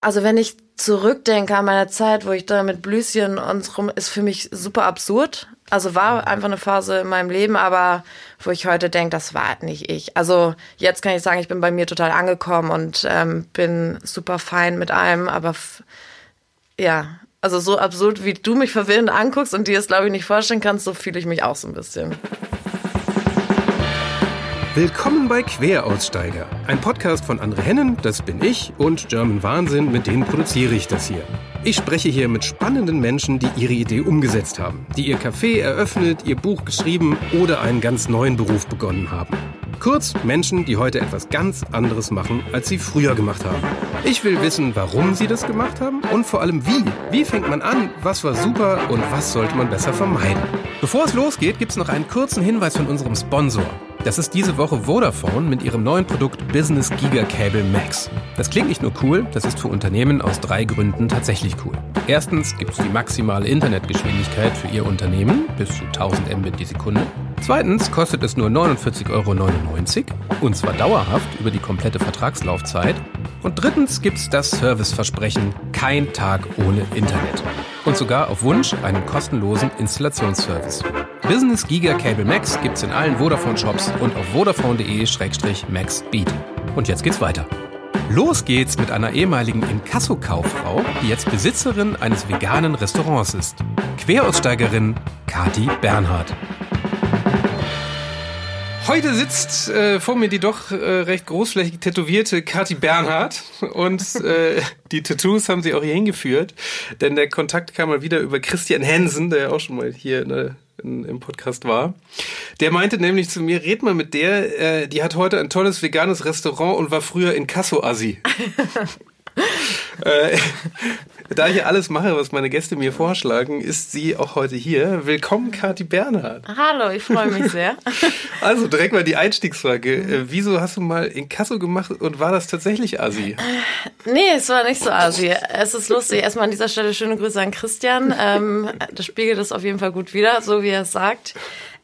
Also wenn ich zurückdenke an meine Zeit, wo ich da mit Blüschen und rum, ist für mich super absurd. Also war einfach eine Phase in meinem Leben, aber wo ich heute denke, das war halt nicht ich. Also jetzt kann ich sagen, ich bin bei mir total angekommen und ähm, bin super fein mit allem, aber ja, also so absurd, wie du mich verwirrend anguckst und dir es, glaube ich, nicht vorstellen kannst, so fühle ich mich auch so ein bisschen. Willkommen bei Queraussteiger, ein Podcast von Andre Hennen, das bin ich, und German Wahnsinn, mit denen produziere ich das hier. Ich spreche hier mit spannenden Menschen, die ihre Idee umgesetzt haben, die ihr Café eröffnet, ihr Buch geschrieben oder einen ganz neuen Beruf begonnen haben. Kurz Menschen, die heute etwas ganz anderes machen, als sie früher gemacht haben. Ich will wissen, warum sie das gemacht haben und vor allem wie. Wie fängt man an, was war super und was sollte man besser vermeiden. Bevor es losgeht, gibt es noch einen kurzen Hinweis von unserem Sponsor. Das ist diese Woche Vodafone mit ihrem neuen Produkt Business Giga Cable Max. Das klingt nicht nur cool, das ist für Unternehmen aus drei Gründen tatsächlich cool. Erstens gibt es die maximale Internetgeschwindigkeit für Ihr Unternehmen, bis zu 1000 Mbit die Sekunde. Zweitens kostet es nur 49,99 Euro und zwar dauerhaft über die komplette Vertragslaufzeit. Und drittens gibt es das Serviceversprechen, kein Tag ohne Internet. Und sogar auf Wunsch einen kostenlosen Installationsservice. Business Giga Cable Max gibt's in allen Vodafone-Shops und auf vodafone.de-maxbeat. Und jetzt geht's weiter. Los geht's mit einer ehemaligen Inkasso-Kauffrau, die jetzt Besitzerin eines veganen Restaurants ist. Queraussteigerin Kati Bernhard. Heute sitzt äh, vor mir die doch äh, recht großflächig tätowierte Kati Bernhard und äh, die Tattoos haben sie auch hier hingeführt, denn der Kontakt kam mal wieder über Christian Hensen, der ja auch schon mal hier ne, in, im Podcast war. Der meinte nämlich zu mir, red mal mit der, äh, die hat heute ein tolles veganes Restaurant und war früher in Kasso-Assi. äh, da ich alles mache, was meine Gäste mir vorschlagen, ist sie auch heute hier. Willkommen, Kathi Bernhard. Hallo, ich freue mich sehr. Also direkt mal die Einstiegsfrage. Äh, wieso hast du mal in Kasso gemacht und war das tatsächlich Assi? Nee, es war nicht so Assi. Es ist lustig. Erstmal an dieser Stelle schöne Grüße an Christian. Ähm, das spiegelt es auf jeden Fall gut wieder, so wie er es sagt.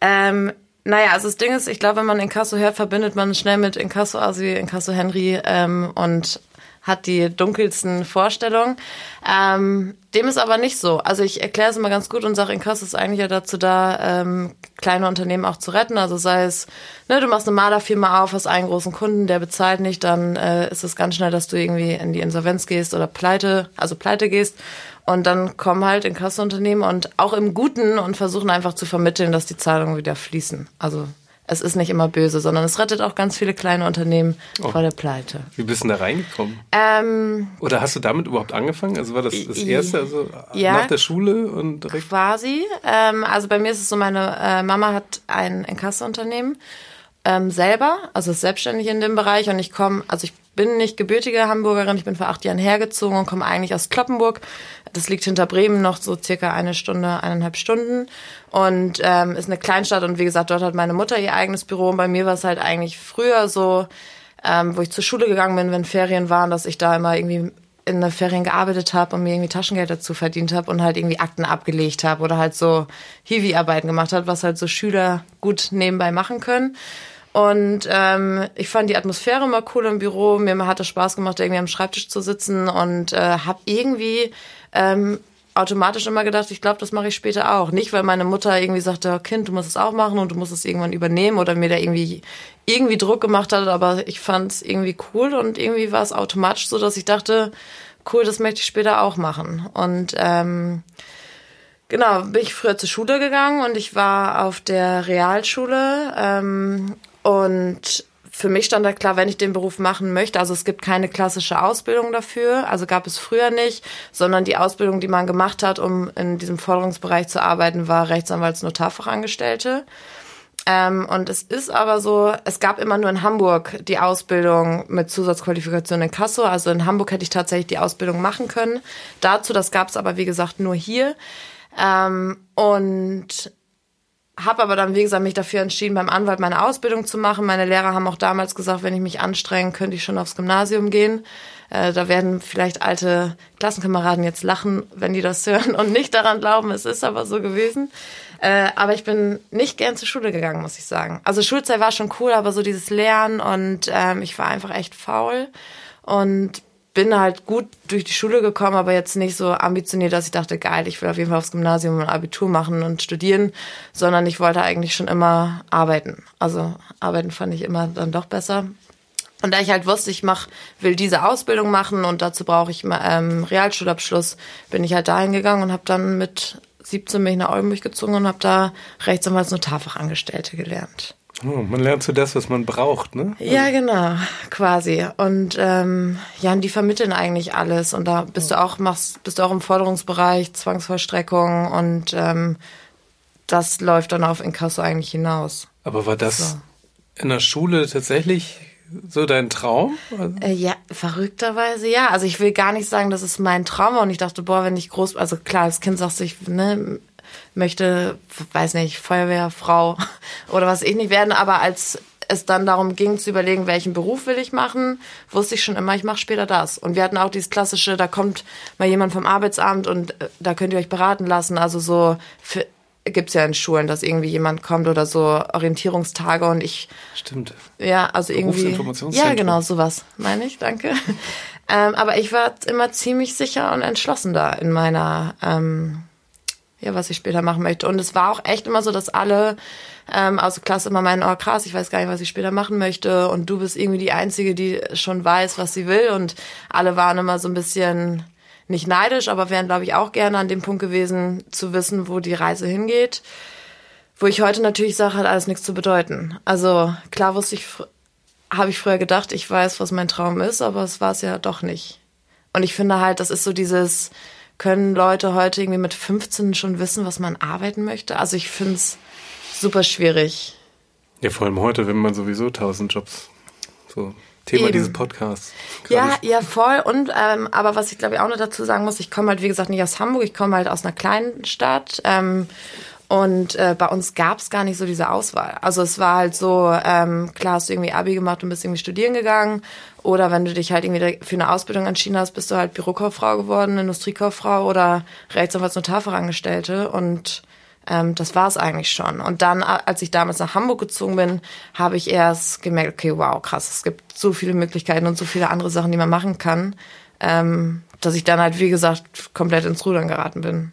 Ähm, naja, also das Ding ist, ich glaube, wenn man Inkasso hört, verbindet man schnell mit Inkasso Asi, Inkasso Henry ähm, und hat die dunkelsten Vorstellungen. Ähm, dem ist aber nicht so. Also ich erkläre es immer ganz gut und sage, Inkasso ist eigentlich ja dazu da, ähm, kleine Unternehmen auch zu retten. Also sei es, ne, du machst eine Malerfirma auf, hast einen großen Kunden, der bezahlt nicht, dann äh, ist es ganz schnell, dass du irgendwie in die Insolvenz gehst oder pleite, also pleite gehst. Und dann kommen halt Inkassounternehmen und auch im Guten und versuchen einfach zu vermitteln, dass die Zahlungen wieder fließen. Also es ist nicht immer böse, sondern es rettet auch ganz viele kleine Unternehmen oh. vor der Pleite. Wie bist du da reingekommen? Ähm, Oder hast du damit überhaupt angefangen? Also war das das erste, also ja, nach der Schule und direkt? Quasi. Ähm, also bei mir ist es so, meine äh, Mama hat ein Inkassounternehmen ähm, selber, also ist selbstständig in dem Bereich und ich komme, also ich bin nicht gebürtige Hamburgerin, ich bin vor acht Jahren hergezogen und komme eigentlich aus Kloppenburg. Das liegt hinter Bremen noch so circa eine Stunde, eineinhalb Stunden und ähm, ist eine Kleinstadt und wie gesagt, dort hat meine Mutter ihr eigenes Büro und bei mir war es halt eigentlich früher so, ähm, wo ich zur Schule gegangen bin, wenn Ferien waren, dass ich da immer irgendwie in der Ferien gearbeitet habe und mir irgendwie Taschengeld dazu verdient habe und halt irgendwie Akten abgelegt habe oder halt so Hiwi-Arbeiten gemacht hat, was halt so Schüler gut nebenbei machen können. Und ähm, ich fand die Atmosphäre immer cool im Büro. Mir hat es Spaß gemacht, irgendwie am Schreibtisch zu sitzen und äh, habe irgendwie ähm, automatisch immer gedacht, ich glaube, das mache ich später auch. Nicht, weil meine Mutter irgendwie sagte, oh Kind, du musst es auch machen und du musst es irgendwann übernehmen oder mir da irgendwie irgendwie Druck gemacht hat, aber ich fand es irgendwie cool und irgendwie war es automatisch so, dass ich dachte, cool, das möchte ich später auch machen. Und ähm, genau, bin ich früher zur Schule gegangen und ich war auf der Realschule ähm, und für mich stand da klar, wenn ich den Beruf machen möchte, also es gibt keine klassische Ausbildung dafür, also gab es früher nicht, sondern die Ausbildung, die man gemacht hat, um in diesem Forderungsbereich zu arbeiten, war Rechtsanwalts-Notarfachangestellte. Ähm, und es ist aber so, es gab immer nur in Hamburg die Ausbildung mit Zusatzqualifikation in Kasso. Also in Hamburg hätte ich tatsächlich die Ausbildung machen können. Dazu, das gab es aber wie gesagt nur hier. Ähm, und habe aber dann, wie gesagt, mich dafür entschieden, beim Anwalt meine Ausbildung zu machen. Meine Lehrer haben auch damals gesagt, wenn ich mich anstrenge, könnte ich schon aufs Gymnasium gehen. Äh, da werden vielleicht alte Klassenkameraden jetzt lachen, wenn die das hören und nicht daran glauben. Es ist aber so gewesen. Äh, aber ich bin nicht gern zur Schule gegangen, muss ich sagen. Also Schulzeit war schon cool, aber so dieses Lernen und ähm, ich war einfach echt faul. Und bin halt gut durch die Schule gekommen, aber jetzt nicht so ambitioniert, dass ich dachte, geil, ich will auf jeden Fall aufs Gymnasium ein Abitur machen und studieren, sondern ich wollte eigentlich schon immer arbeiten. Also arbeiten fand ich immer dann doch besser. Und da ich halt wusste, ich mach, will diese Ausbildung machen und dazu brauche ich ähm, Realschulabschluss, bin ich halt dahin gegangen und habe dann mit 17 bin ich nach Oldenburg gezogen und habe da Rechtsanwalts Notarfachangestellte gelernt. Oh, man lernt so das, was man braucht, ne? Ja, genau, quasi. Und ähm, ja, und die vermitteln eigentlich alles. Und da bist du auch, machst, bist du auch im Forderungsbereich, Zwangsvollstreckung und ähm, das läuft dann auf Inkasso eigentlich hinaus. Aber war das so. in der Schule tatsächlich so dein Traum? Äh, ja, verrückterweise ja. Also ich will gar nicht sagen, das ist mein Traum und ich dachte, boah, wenn ich groß, also klar, als Kind sagst du, ich ne, möchte, weiß nicht, Feuerwehrfrau oder was ich nicht werden, aber als es dann darum ging zu überlegen, welchen Beruf will ich machen, wusste ich schon immer, ich mache später das. Und wir hatten auch dieses klassische, da kommt mal jemand vom Arbeitsamt und äh, da könnt ihr euch beraten lassen. Also so für, gibt's ja in Schulen, dass irgendwie jemand kommt oder so Orientierungstage und ich. Stimmt. Ja, also irgendwie. Ja, genau, sowas meine ich, danke. ähm, aber ich war immer ziemlich sicher und entschlossen da in meiner, ähm, ja, was ich später machen möchte. Und es war auch echt immer so, dass alle ähm, aus der Klasse immer meinen, oh krass, ich weiß gar nicht, was ich später machen möchte. Und du bist irgendwie die Einzige, die schon weiß, was sie will. Und alle waren immer so ein bisschen nicht neidisch, aber wären, glaube ich, auch gerne an dem Punkt gewesen, zu wissen, wo die Reise hingeht. Wo ich heute natürlich sage, hat alles nichts zu bedeuten. Also klar wusste ich, habe ich früher gedacht, ich weiß, was mein Traum ist, aber es war es ja doch nicht. Und ich finde halt, das ist so dieses, können Leute heute irgendwie mit 15 schon wissen, was man arbeiten möchte? Also ich finde es super schwierig. Ja, vor allem heute, wenn man sowieso tausend Jobs so Thema Eben. dieses Podcasts. Ja, ja, voll. Und ähm, aber was ich glaube ich auch noch dazu sagen muss, ich komme halt wie gesagt nicht aus Hamburg, ich komme halt aus einer kleinen Stadt. Ähm, und äh, bei uns gab es gar nicht so diese Auswahl. Also es war halt so, ähm, klar hast du irgendwie Abi gemacht und bist irgendwie studieren gegangen. Oder wenn du dich halt irgendwie für eine Ausbildung entschieden hast, bist du halt Bürokauffrau geworden, Industriekauffrau oder Rechtsanwalts Notarfachangestellte. Und ähm, das war es eigentlich schon. Und dann, als ich damals nach Hamburg gezogen bin, habe ich erst gemerkt, okay, wow, krass, es gibt so viele Möglichkeiten und so viele andere Sachen, die man machen kann, ähm, dass ich dann halt, wie gesagt, komplett ins Rudern geraten bin.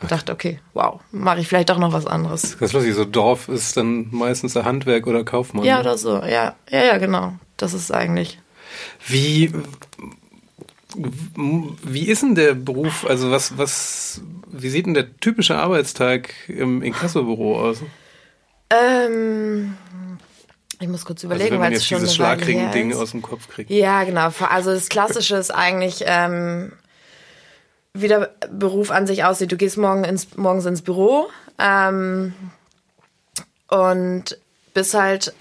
Und dachte, okay, wow, mache ich vielleicht doch noch was anderes. Das ist lustig, so Dorf ist dann meistens ein Handwerk oder Kaufmann. Ja, ne? oder so, ja, ja, ja, genau. Das ist eigentlich. Wie, wie ist denn der Beruf? Also was, was, wie sieht denn der typische Arbeitstag im Inkassobüro aus? Ähm, ich muss kurz überlegen, also wenn man jetzt dieses Schlagring-Ding aus dem Kopf kriegt. Ja, genau. Also das Klassische ist eigentlich, ähm, wie der Beruf an sich aussieht. Du gehst morgen ins, morgens ins Büro ähm, und bist halt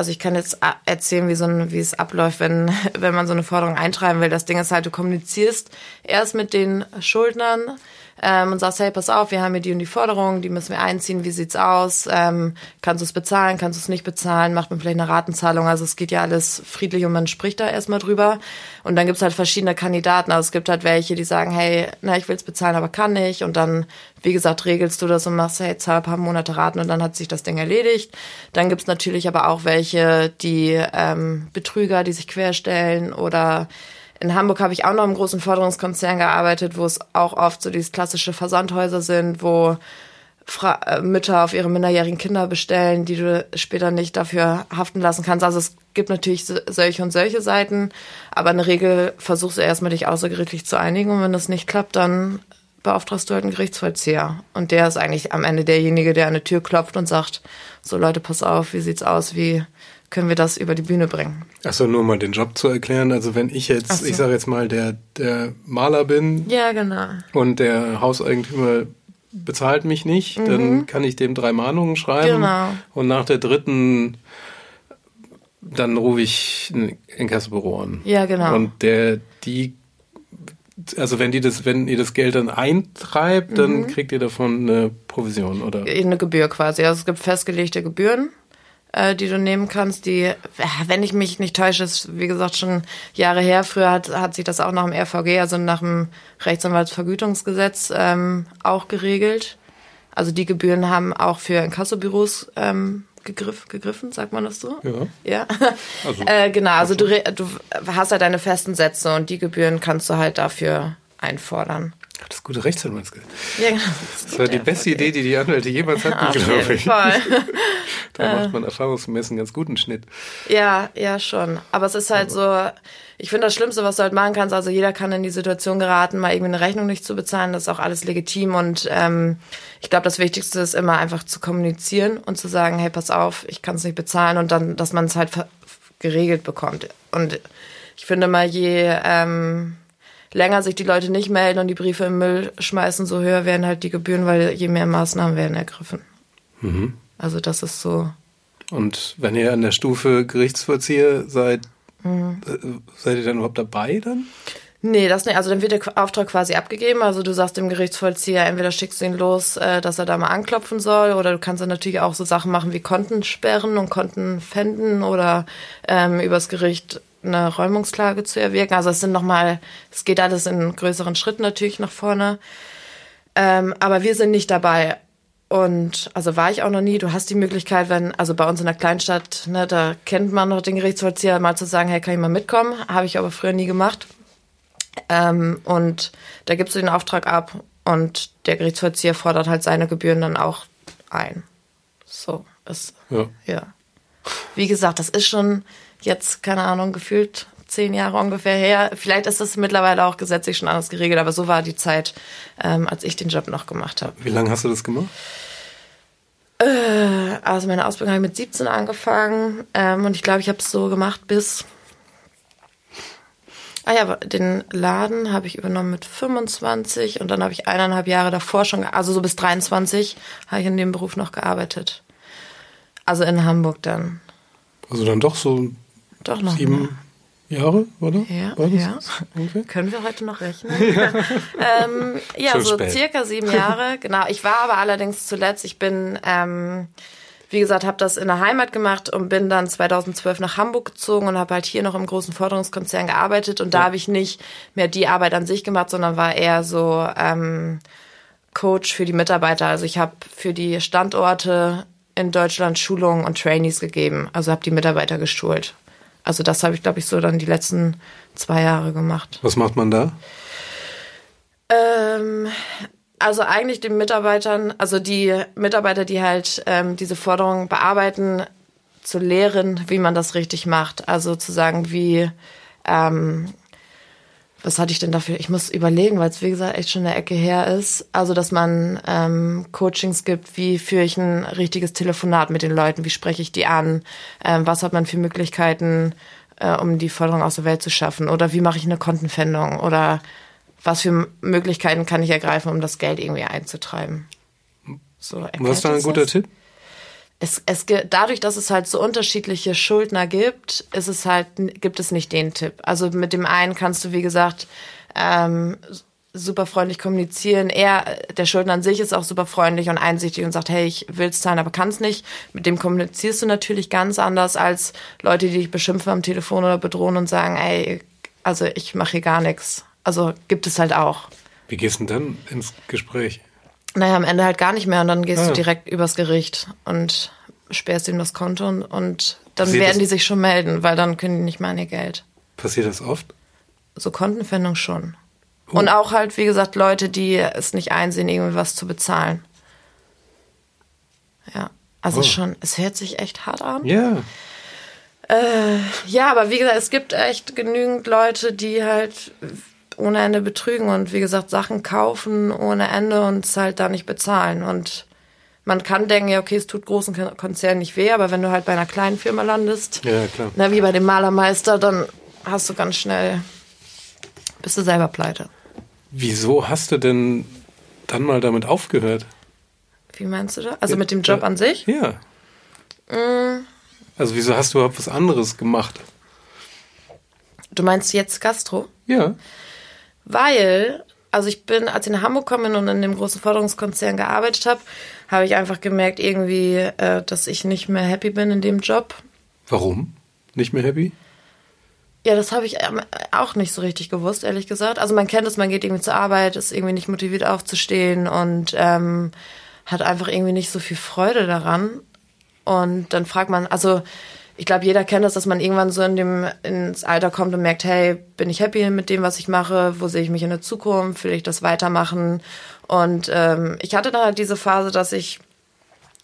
also ich kann jetzt erzählen, wie so ein, wie es abläuft, wenn, wenn man so eine Forderung eintreiben will. Das Ding ist halt, du kommunizierst erst mit den Schuldnern, ähm, und sagst, hey, pass auf, wir haben hier die und die Forderung, die müssen wir einziehen, wie sieht's aus? Ähm, kannst du es bezahlen, kannst du es nicht bezahlen, macht man vielleicht eine Ratenzahlung? Also es geht ja alles friedlich und man spricht da erstmal drüber. Und dann gibt's halt verschiedene Kandidaten. Also es gibt halt welche, die sagen, hey, na, ich will's bezahlen, aber kann nicht. Und dann, wie gesagt, regelst du das und machst, hey, zahl ein paar Monate Raten und dann hat sich das Ding erledigt. Dann gibt's natürlich aber auch welche, die ähm, Betrüger, die sich querstellen oder in Hamburg habe ich auch noch im großen Forderungskonzern gearbeitet, wo es auch oft so diese klassische Versandhäuser sind, wo Fra äh, Mütter auf ihre minderjährigen Kinder bestellen, die du später nicht dafür haften lassen kannst. Also es gibt natürlich solche und solche Seiten, aber in der Regel versuchst du erstmal dich außergerichtlich zu einigen und wenn das nicht klappt, dann beauftragst du halt einen Gerichtsvollzieher. Und der ist eigentlich am Ende derjenige, der an die Tür klopft und sagt, so Leute, pass auf, wie sieht's aus, wie können wir das über die Bühne bringen. Achso, nur mal den Job zu erklären. Also wenn ich jetzt, so. ich sage jetzt mal, der, der Maler bin. Ja, genau. Und der Hauseigentümer bezahlt mich nicht, mhm. dann kann ich dem drei Mahnungen schreiben. Genau. Und nach der dritten, dann rufe ich ein Inkassobüro an. Ja, genau. Und der, die also wenn die das, wenn ihr das Geld dann eintreibt, dann mhm. kriegt ihr davon eine Provision, oder? Eine Gebühr quasi. Also es gibt festgelegte Gebühren äh, die du nehmen kannst, die, wenn ich mich nicht täusche, ist wie gesagt schon Jahre her. Früher hat, hat sich das auch nach dem RVG, also nach dem Rechtsanwaltsvergütungsgesetz, ähm, auch geregelt. Also die Gebühren haben auch für Inkassobüros ähm, gegriff, gegriffen, sagt man das so? Ja. Ja. Also, äh, genau, also du, re- du hast halt deine festen Sätze und die Gebühren kannst du halt dafür einfordern. Das gute Rechtsanwaltsgeld. Ja, genau. Das war die beste Idee, die die Anwälte jemals hatten, Auf glaube ich. Fall. Da macht man erfahrungsgemäß einen ganz guten Schnitt. Ja, ja, schon. Aber es ist halt so, ich finde das Schlimmste, was du halt machen kannst, also jeder kann in die Situation geraten, mal irgendwie eine Rechnung nicht zu bezahlen, das ist auch alles legitim und ähm, ich glaube, das Wichtigste ist immer einfach zu kommunizieren und zu sagen, hey, pass auf, ich kann es nicht bezahlen und dann, dass man es halt geregelt bekommt. Und ich finde mal, je ähm, länger sich die Leute nicht melden und die Briefe im Müll schmeißen, so höher werden halt die Gebühren, weil je mehr Maßnahmen werden ergriffen. Also das ist so. Und wenn ihr an der Stufe Gerichtsvollzieher seid, Mhm. äh, seid ihr dann überhaupt dabei dann? Nee, das nicht. Also dann wird der Auftrag quasi abgegeben. Also du sagst dem Gerichtsvollzieher, entweder schickst du ihn los, äh, dass er da mal anklopfen soll, oder du kannst dann natürlich auch so Sachen machen wie Konten sperren und Konten pfänden oder ähm, übers Gericht eine Räumungsklage zu erwirken. Also es sind nochmal, es geht alles in größeren Schritten natürlich nach vorne. Ähm, aber wir sind nicht dabei. Und also war ich auch noch nie. Du hast die Möglichkeit, wenn, also bei uns in der Kleinstadt, ne, da kennt man noch den Gerichtsvollzieher, mal zu sagen, hey, kann ich mal mitkommen? Habe ich aber früher nie gemacht. Ähm, und da gibst du den Auftrag ab und der Gerichtsvollzieher fordert halt seine Gebühren dann auch ein. So ist, Ja. ja. Wie gesagt, das ist schon jetzt, keine Ahnung, gefühlt zehn Jahre ungefähr her. Vielleicht ist das mittlerweile auch gesetzlich schon anders geregelt, aber so war die Zeit, ähm, als ich den Job noch gemacht habe. Wie lange hast du das gemacht? Also meine Ausbildung habe ich mit 17 angefangen ähm, und ich glaube, ich habe es so gemacht bis. Ah ja, den Laden habe ich übernommen mit 25 und dann habe ich eineinhalb Jahre davor schon, also so bis 23 habe ich in dem Beruf noch gearbeitet. Also in Hamburg dann. Also dann doch so Doch noch. sieben Jahre, oder? Ja, ja. Können wir heute noch rechnen? ähm, ja, Schon so spät. circa sieben Jahre. Genau. Ich war aber allerdings zuletzt, ich bin, ähm, wie gesagt, habe das in der Heimat gemacht und bin dann 2012 nach Hamburg gezogen und habe halt hier noch im großen Forderungskonzern gearbeitet. Und da habe ich nicht mehr die Arbeit an sich gemacht, sondern war eher so ähm, Coach für die Mitarbeiter. Also ich habe für die Standorte in Deutschland Schulungen und Trainees gegeben. Also habe die Mitarbeiter geschult. Also das habe ich, glaube ich, so dann die letzten zwei Jahre gemacht. Was macht man da? Ähm, also eigentlich den Mitarbeitern, also die Mitarbeiter, die halt ähm, diese Forderungen bearbeiten, zu lehren, wie man das richtig macht. Also zu sagen, wie, ähm, was hatte ich denn dafür? Ich muss überlegen, weil es wie gesagt echt schon eine Ecke her ist. Also dass man ähm, Coachings gibt, wie führe ich ein richtiges Telefonat mit den Leuten, wie spreche ich die an, ähm, was hat man für Möglichkeiten, äh, um die Forderung aus der Welt zu schaffen oder wie mache ich eine Kontenpfändung oder was für Möglichkeiten kann ich ergreifen, um das Geld irgendwie einzutreiben. So, Was ist da ein guter das? Tipp? Es, es dadurch, dass es halt so unterschiedliche Schuldner gibt, ist es halt gibt es nicht den Tipp. Also mit dem einen kannst du wie gesagt ähm, super freundlich kommunizieren. Er, der Schuldner an sich ist auch super freundlich und einsichtig und sagt, hey, ich will's zahlen, aber kann's nicht. Mit dem kommunizierst du natürlich ganz anders als Leute, die dich beschimpfen am Telefon oder bedrohen und sagen, ey, also ich mache hier gar nichts. Also gibt es halt auch. Wie gehst du denn dann ins Gespräch? Naja, am Ende halt gar nicht mehr und dann gehst Ah. du direkt übers Gericht und sperrst ihm das Konto und, und dann Passiert werden die sich schon melden, weil dann können die nicht mehr an ihr Geld. Passiert das oft? So Kontenpfändung schon. Oh. Und auch halt, wie gesagt, Leute, die es nicht einsehen, irgendwie was zu bezahlen. Ja, also Oh. schon, es hört sich echt hart an. Ja. Ja, aber wie gesagt, es gibt echt genügend Leute, die halt ohne Ende betrügen und wie gesagt Sachen kaufen ohne Ende und es halt da nicht bezahlen. Und man kann denken, ja, okay, es tut großen Kon- Konzernen nicht weh, aber wenn du halt bei einer kleinen Firma landest, Ja, klar. na, wie bei dem Malermeister, dann hast du ganz schnell, bist du selber pleite. Wieso hast du denn dann mal damit aufgehört? Wie meinst du da? Also mit dem Job an sich? Ja. Also wieso hast du überhaupt was anderes gemacht? Du meinst jetzt Gastro? Ja. Weil, also ich bin, als ich nach Hamburg komme und in dem großen Forderungskonzern gearbeitet habe, habe ich einfach gemerkt irgendwie, äh, dass ich nicht mehr happy bin in dem Job. Warum? Nicht mehr happy? Ja, das habe ich ähm, auch nicht so richtig gewusst, ehrlich gesagt. Also man kennt es, man geht irgendwie zur Arbeit, ist irgendwie nicht motiviert aufzustehen und ähm, hat einfach irgendwie nicht so viel Freude daran. Und dann fragt man, also ich glaube, jeder kennt das, dass man irgendwann so in dem ins Alter kommt und merkt, hey, bin ich happy mit dem, was ich mache? Wo sehe ich mich in der Zukunft? Will ich das weitermachen? Und ähm, ich hatte da halt diese Phase, dass ich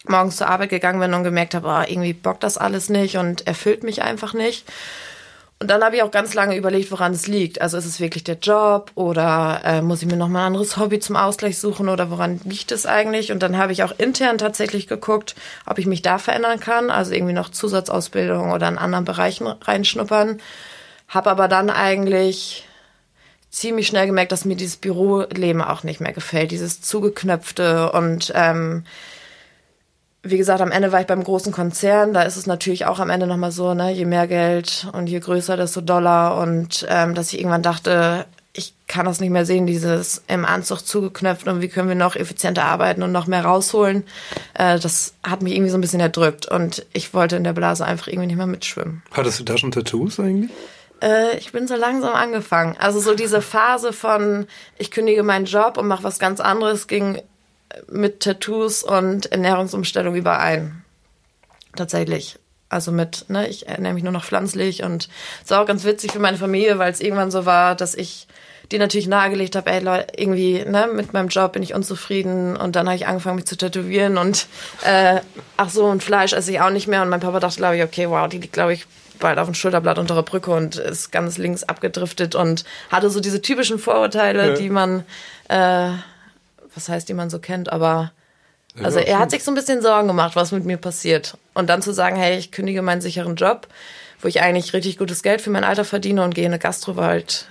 morgens zur Arbeit gegangen bin und gemerkt habe, oh, irgendwie bockt das alles nicht und erfüllt mich einfach nicht. Und dann habe ich auch ganz lange überlegt, woran es liegt. Also ist es wirklich der Job oder äh, muss ich mir noch mal ein anderes Hobby zum Ausgleich suchen oder woran liegt es eigentlich? Und dann habe ich auch intern tatsächlich geguckt, ob ich mich da verändern kann, also irgendwie noch Zusatzausbildung oder in anderen Bereichen reinschnuppern. Habe aber dann eigentlich ziemlich schnell gemerkt, dass mir dieses Büroleben auch nicht mehr gefällt, dieses zugeknöpfte und ähm, wie gesagt, am Ende war ich beim großen Konzern. Da ist es natürlich auch am Ende nochmal so, ne, je mehr Geld und je größer, desto Dollar. Und ähm, dass ich irgendwann dachte, ich kann das nicht mehr sehen, dieses im Anzug zugeknöpft und wie können wir noch effizienter arbeiten und noch mehr rausholen. Äh, das hat mich irgendwie so ein bisschen erdrückt und ich wollte in der Blase einfach irgendwie nicht mehr mitschwimmen. Hattest du da schon Tattoos eigentlich? Äh, ich bin so langsam angefangen. Also so diese Phase von, ich kündige meinen Job und mache was ganz anderes, ging mit Tattoos und Ernährungsumstellung überein. Tatsächlich. Also mit, ne, ich ernähre mich nur noch pflanzlich und es war auch ganz witzig für meine Familie, weil es irgendwann so war, dass ich die natürlich nahegelegt habe, ey Leute, irgendwie, ne, mit meinem Job bin ich unzufrieden und dann habe ich angefangen, mich zu tätowieren und äh, ach so, und Fleisch esse ich auch nicht mehr und mein Papa dachte, glaube ich, okay, wow, die liegt, glaube ich, bald auf dem Schulterblatt unter der Brücke und ist ganz links abgedriftet und hatte so diese typischen Vorurteile, ja. die man äh, was heißt, die man so kennt, aber also er hat sich so ein bisschen Sorgen gemacht, was mit mir passiert. Und dann zu sagen, hey, ich kündige meinen sicheren Job, wo ich eigentlich richtig gutes Geld für mein Alter verdiene und gehe in eine Gastrowald.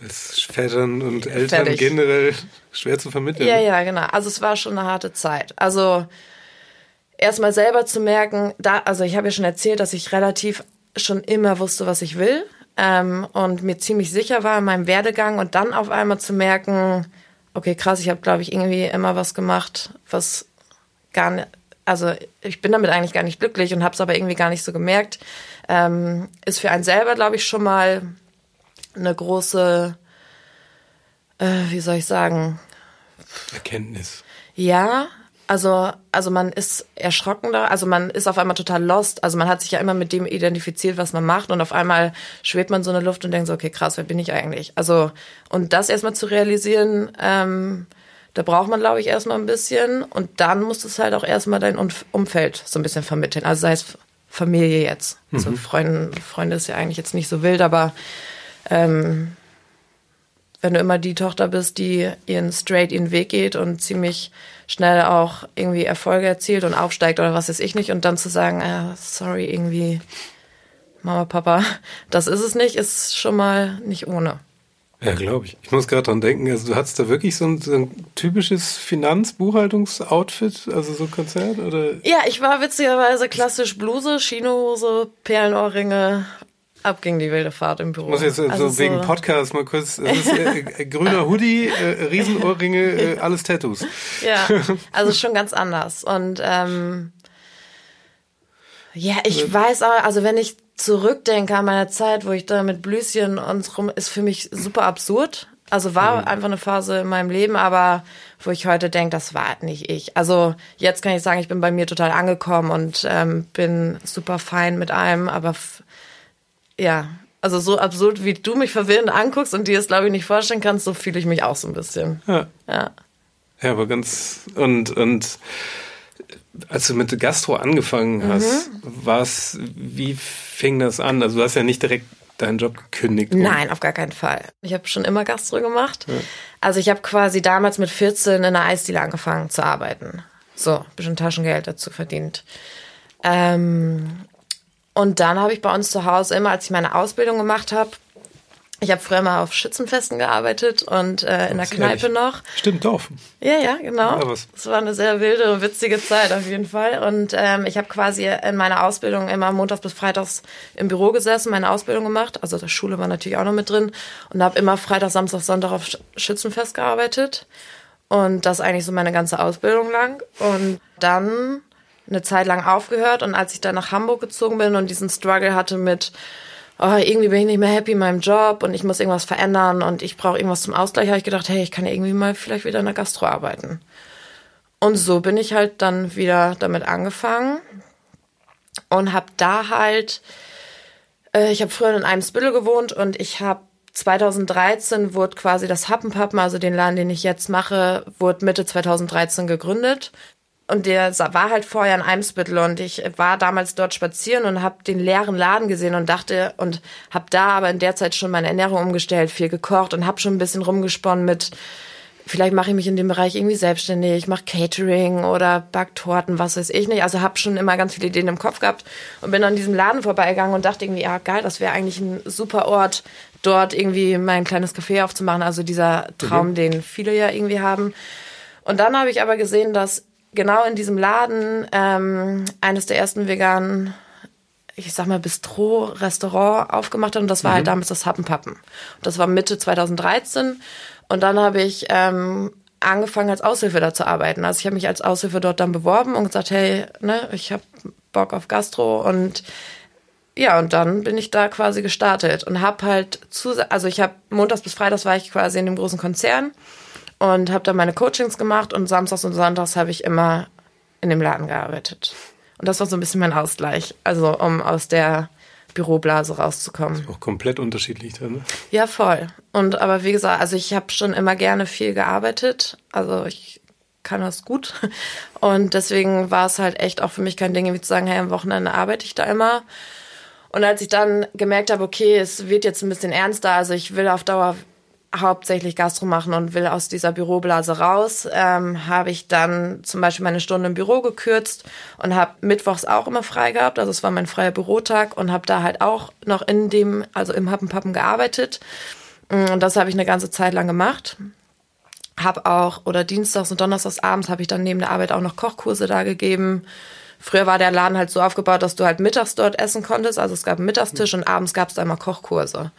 Das ist Vätern und Eltern fertig. generell schwer zu vermitteln. Ja, ja, genau. Also es war schon eine harte Zeit. Also erstmal selber zu merken, da, also ich habe ja schon erzählt, dass ich relativ schon immer wusste, was ich will ähm, und mir ziemlich sicher war in meinem Werdegang und dann auf einmal zu merken, okay, krass, ich habe, glaube ich, irgendwie immer was gemacht, was gar nicht, also ich bin damit eigentlich gar nicht glücklich und habe es aber irgendwie gar nicht so gemerkt, ähm, ist für einen selber, glaube ich, schon mal eine große, äh, wie soll ich sagen? Erkenntnis. Ja, also, also man ist erschrockener, also man ist auf einmal total lost. Also man hat sich ja immer mit dem identifiziert, was man macht und auf einmal schwebt man so in der Luft und denkt so, okay, krass, wer bin ich eigentlich? Also, und das erstmal zu realisieren, ähm, da braucht man, glaube ich, erstmal ein bisschen und dann muss es halt auch erstmal dein Umfeld so ein bisschen vermitteln. Also sei es Familie jetzt. Also mhm. Also Freunde, Freunde ist ja eigentlich jetzt nicht so wild, aber ähm, wenn du immer die Tochter bist, die ihren straight ihren Weg geht und ziemlich schnell auch irgendwie Erfolge erzielt und aufsteigt oder was weiß ich nicht und dann zu sagen, äh, sorry, irgendwie Mama, Papa, das ist es nicht, ist schon mal nicht ohne. Ja, glaube ich. Ich muss gerade dran denken, also du hattest da wirklich so ein, so ein typisches Finanzbuchhaltungsoutfit, also so Konzert oder? Ja, ich war witzigerweise klassisch Bluse, Chinohose, Perlenohrringe, Ab ging die wilde Fahrt im Büro. Muss jetzt also so wegen Podcast mal kurz. Es ist äh, äh, grüner Hoodie, äh, Riesenohrringe, äh, alles Tattoos. Ja, also schon ganz anders. Und ähm, ja, ich also, weiß auch, also wenn ich zurückdenke an meine Zeit, wo ich da mit Blüschen und rum, ist für mich super absurd. Also war mhm. einfach eine Phase in meinem Leben, aber wo ich heute denke, das war nicht ich. Also jetzt kann ich sagen, ich bin bei mir total angekommen und ähm, bin super fein mit allem, aber ja, also so absurd, wie du mich verwirrend anguckst und dir es, glaube ich, nicht vorstellen kannst, so fühle ich mich auch so ein bisschen. Ja. Ja, ja aber ganz, und, und als du mit Gastro angefangen mhm. hast, mhm. was, wie fing das an? Also du hast ja nicht direkt deinen Job gekündigt. Nein, auf gar keinen Fall. Ich habe schon immer Gastro gemacht. Ja. Also ich habe quasi damals mit 14 in einer Eisdiele angefangen zu arbeiten. So, ein bisschen Taschengeld dazu verdient. Ähm, und dann habe ich bei uns zu Hause immer, als ich meine Ausbildung gemacht habe, ich habe früher mal auf Schützenfesten gearbeitet und äh, in der Kneipe ehrlich. noch. Stimmt, Dorf. Ja, ja, genau. Es war eine sehr wilde und witzige Zeit auf jeden Fall. Und ähm, ich habe quasi in meiner Ausbildung immer montags bis freitags im Büro gesessen, meine Ausbildung gemacht. Also die Schule war natürlich auch noch mit drin. Und habe immer Freitag, Samstag, Sonntag auf Schützenfest gearbeitet. Und das eigentlich so meine ganze Ausbildung lang. Und dann eine Zeit lang aufgehört und als ich dann nach Hamburg gezogen bin und diesen Struggle hatte mit, oh, irgendwie bin ich nicht mehr happy in meinem Job und ich muss irgendwas verändern und ich brauche irgendwas zum Ausgleich, habe ich gedacht, hey, ich kann ja irgendwie mal vielleicht wieder in der Gastro arbeiten. Und so bin ich halt dann wieder damit angefangen und habe da halt, äh, ich habe früher in einem Spittel gewohnt und ich habe 2013 wurde quasi das Happenpappen, also den Laden, den ich jetzt mache, wurde Mitte 2013 gegründet. Und der war halt vorher in Eimsbüttel und ich war damals dort spazieren und habe den leeren Laden gesehen und dachte und habe da aber in der Zeit schon meine Ernährung umgestellt, viel gekocht und habe schon ein bisschen rumgesponnen mit vielleicht mache ich mich in dem Bereich irgendwie selbstständig, ich mache Catering oder Backtorten, was weiß ich nicht. Also habe schon immer ganz viele Ideen im Kopf gehabt und bin an diesem Laden vorbeigegangen und dachte irgendwie, ja geil, das wäre eigentlich ein super Ort, dort irgendwie mein kleines Café aufzumachen. Also dieser Traum, mhm. den viele ja irgendwie haben. Und dann habe ich aber gesehen, dass genau in diesem Laden ähm, eines der ersten veganen, ich sag mal, Bistro-Restaurant aufgemacht hat und das war halt mhm. halt damals das Happenpappen. Das war Mitte 2013 und dann habe ich ähm, angefangen als Aushilfe da zu arbeiten. Also ich habe mich als Aushilfe dort dann beworben und gesagt, hey, ne, ich habe Bock auf Gastro und ja, und dann bin ich da quasi gestartet und habe halt zu, also ich habe montags bis freitags war ich quasi in dem großen Konzern und habe da meine Coachings gemacht und samstags und sonntags habe ich immer in dem Laden gearbeitet. Und das war so ein bisschen mein Ausgleich, also um aus der Büroblase rauszukommen. Ist auch komplett unterschiedlich dann, ne? Ja, voll. Und aber wie gesagt, also ich habe schon immer gerne viel gearbeitet. Also ich kann das gut. Und deswegen war es halt echt auch für mich kein Ding, wie zu sagen, hey, am Wochenende arbeite ich da immer. Und als ich dann gemerkt habe, okay, es wird jetzt ein bisschen ernster, also ich will auf Dauer hauptsächlich Gastro machen und will aus dieser Büroblase raus, ähm, habe ich dann zum Beispiel meine Stunde im Büro gekürzt und habe mittwochs auch immer frei gehabt. Also es war mein freier Bürotag und habe da halt auch noch in dem, also im Happenpappen gearbeitet. Mm, und das habe ich eine ganze Zeit lang gemacht. Hab auch, oder dienstags und donnerstags abends habe ich dann neben der Arbeit auch noch Kochkurse da gegeben. Früher war der Laden halt so aufgebaut, dass du halt mittags dort essen konntest. Also es gab einen Mittagstisch und abends gab es immer Kochkurse.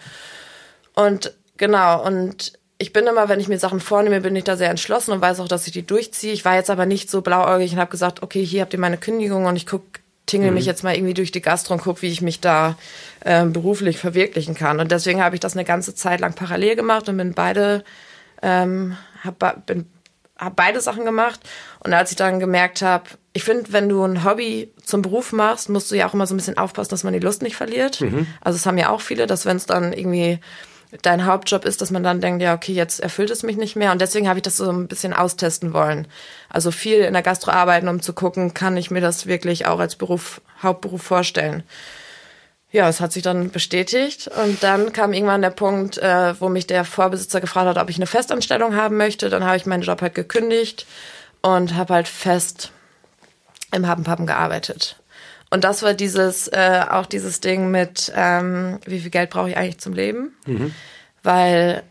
Und Genau, und ich bin immer, wenn ich mir Sachen vornehme, bin ich da sehr entschlossen und weiß auch, dass ich die durchziehe. Ich war jetzt aber nicht so blauäugig und habe gesagt, okay, hier habt ihr meine Kündigung und ich guck, tingel mhm. mich jetzt mal irgendwie durch die Gastro und guck, wie ich mich da äh, beruflich verwirklichen kann. Und deswegen habe ich das eine ganze Zeit lang parallel gemacht und bin beide, ähm, hab, bin, hab beide Sachen gemacht. Und als ich dann gemerkt habe, ich finde, wenn du ein Hobby zum Beruf machst, musst du ja auch immer so ein bisschen aufpassen, dass man die Lust nicht verliert. Mhm. Also es haben ja auch viele, dass wenn es dann irgendwie dein Hauptjob ist, dass man dann denkt, ja, okay, jetzt erfüllt es mich nicht mehr. Und deswegen habe ich das so ein bisschen austesten wollen. Also viel in der Gastro arbeiten, um zu gucken, kann ich mir das wirklich auch als Beruf, Hauptberuf vorstellen. Ja, es hat sich dann bestätigt. Und dann kam irgendwann der Punkt, äh, wo mich der Vorbesitzer gefragt hat, ob ich eine Festanstellung haben möchte. Dann habe ich meinen Job halt gekündigt und habe halt fest im Happenpappen gearbeitet. Und das war dieses, äh, auch dieses Ding mit, ähm, wie viel Geld brauche ich eigentlich zum Leben? Mhm. Weil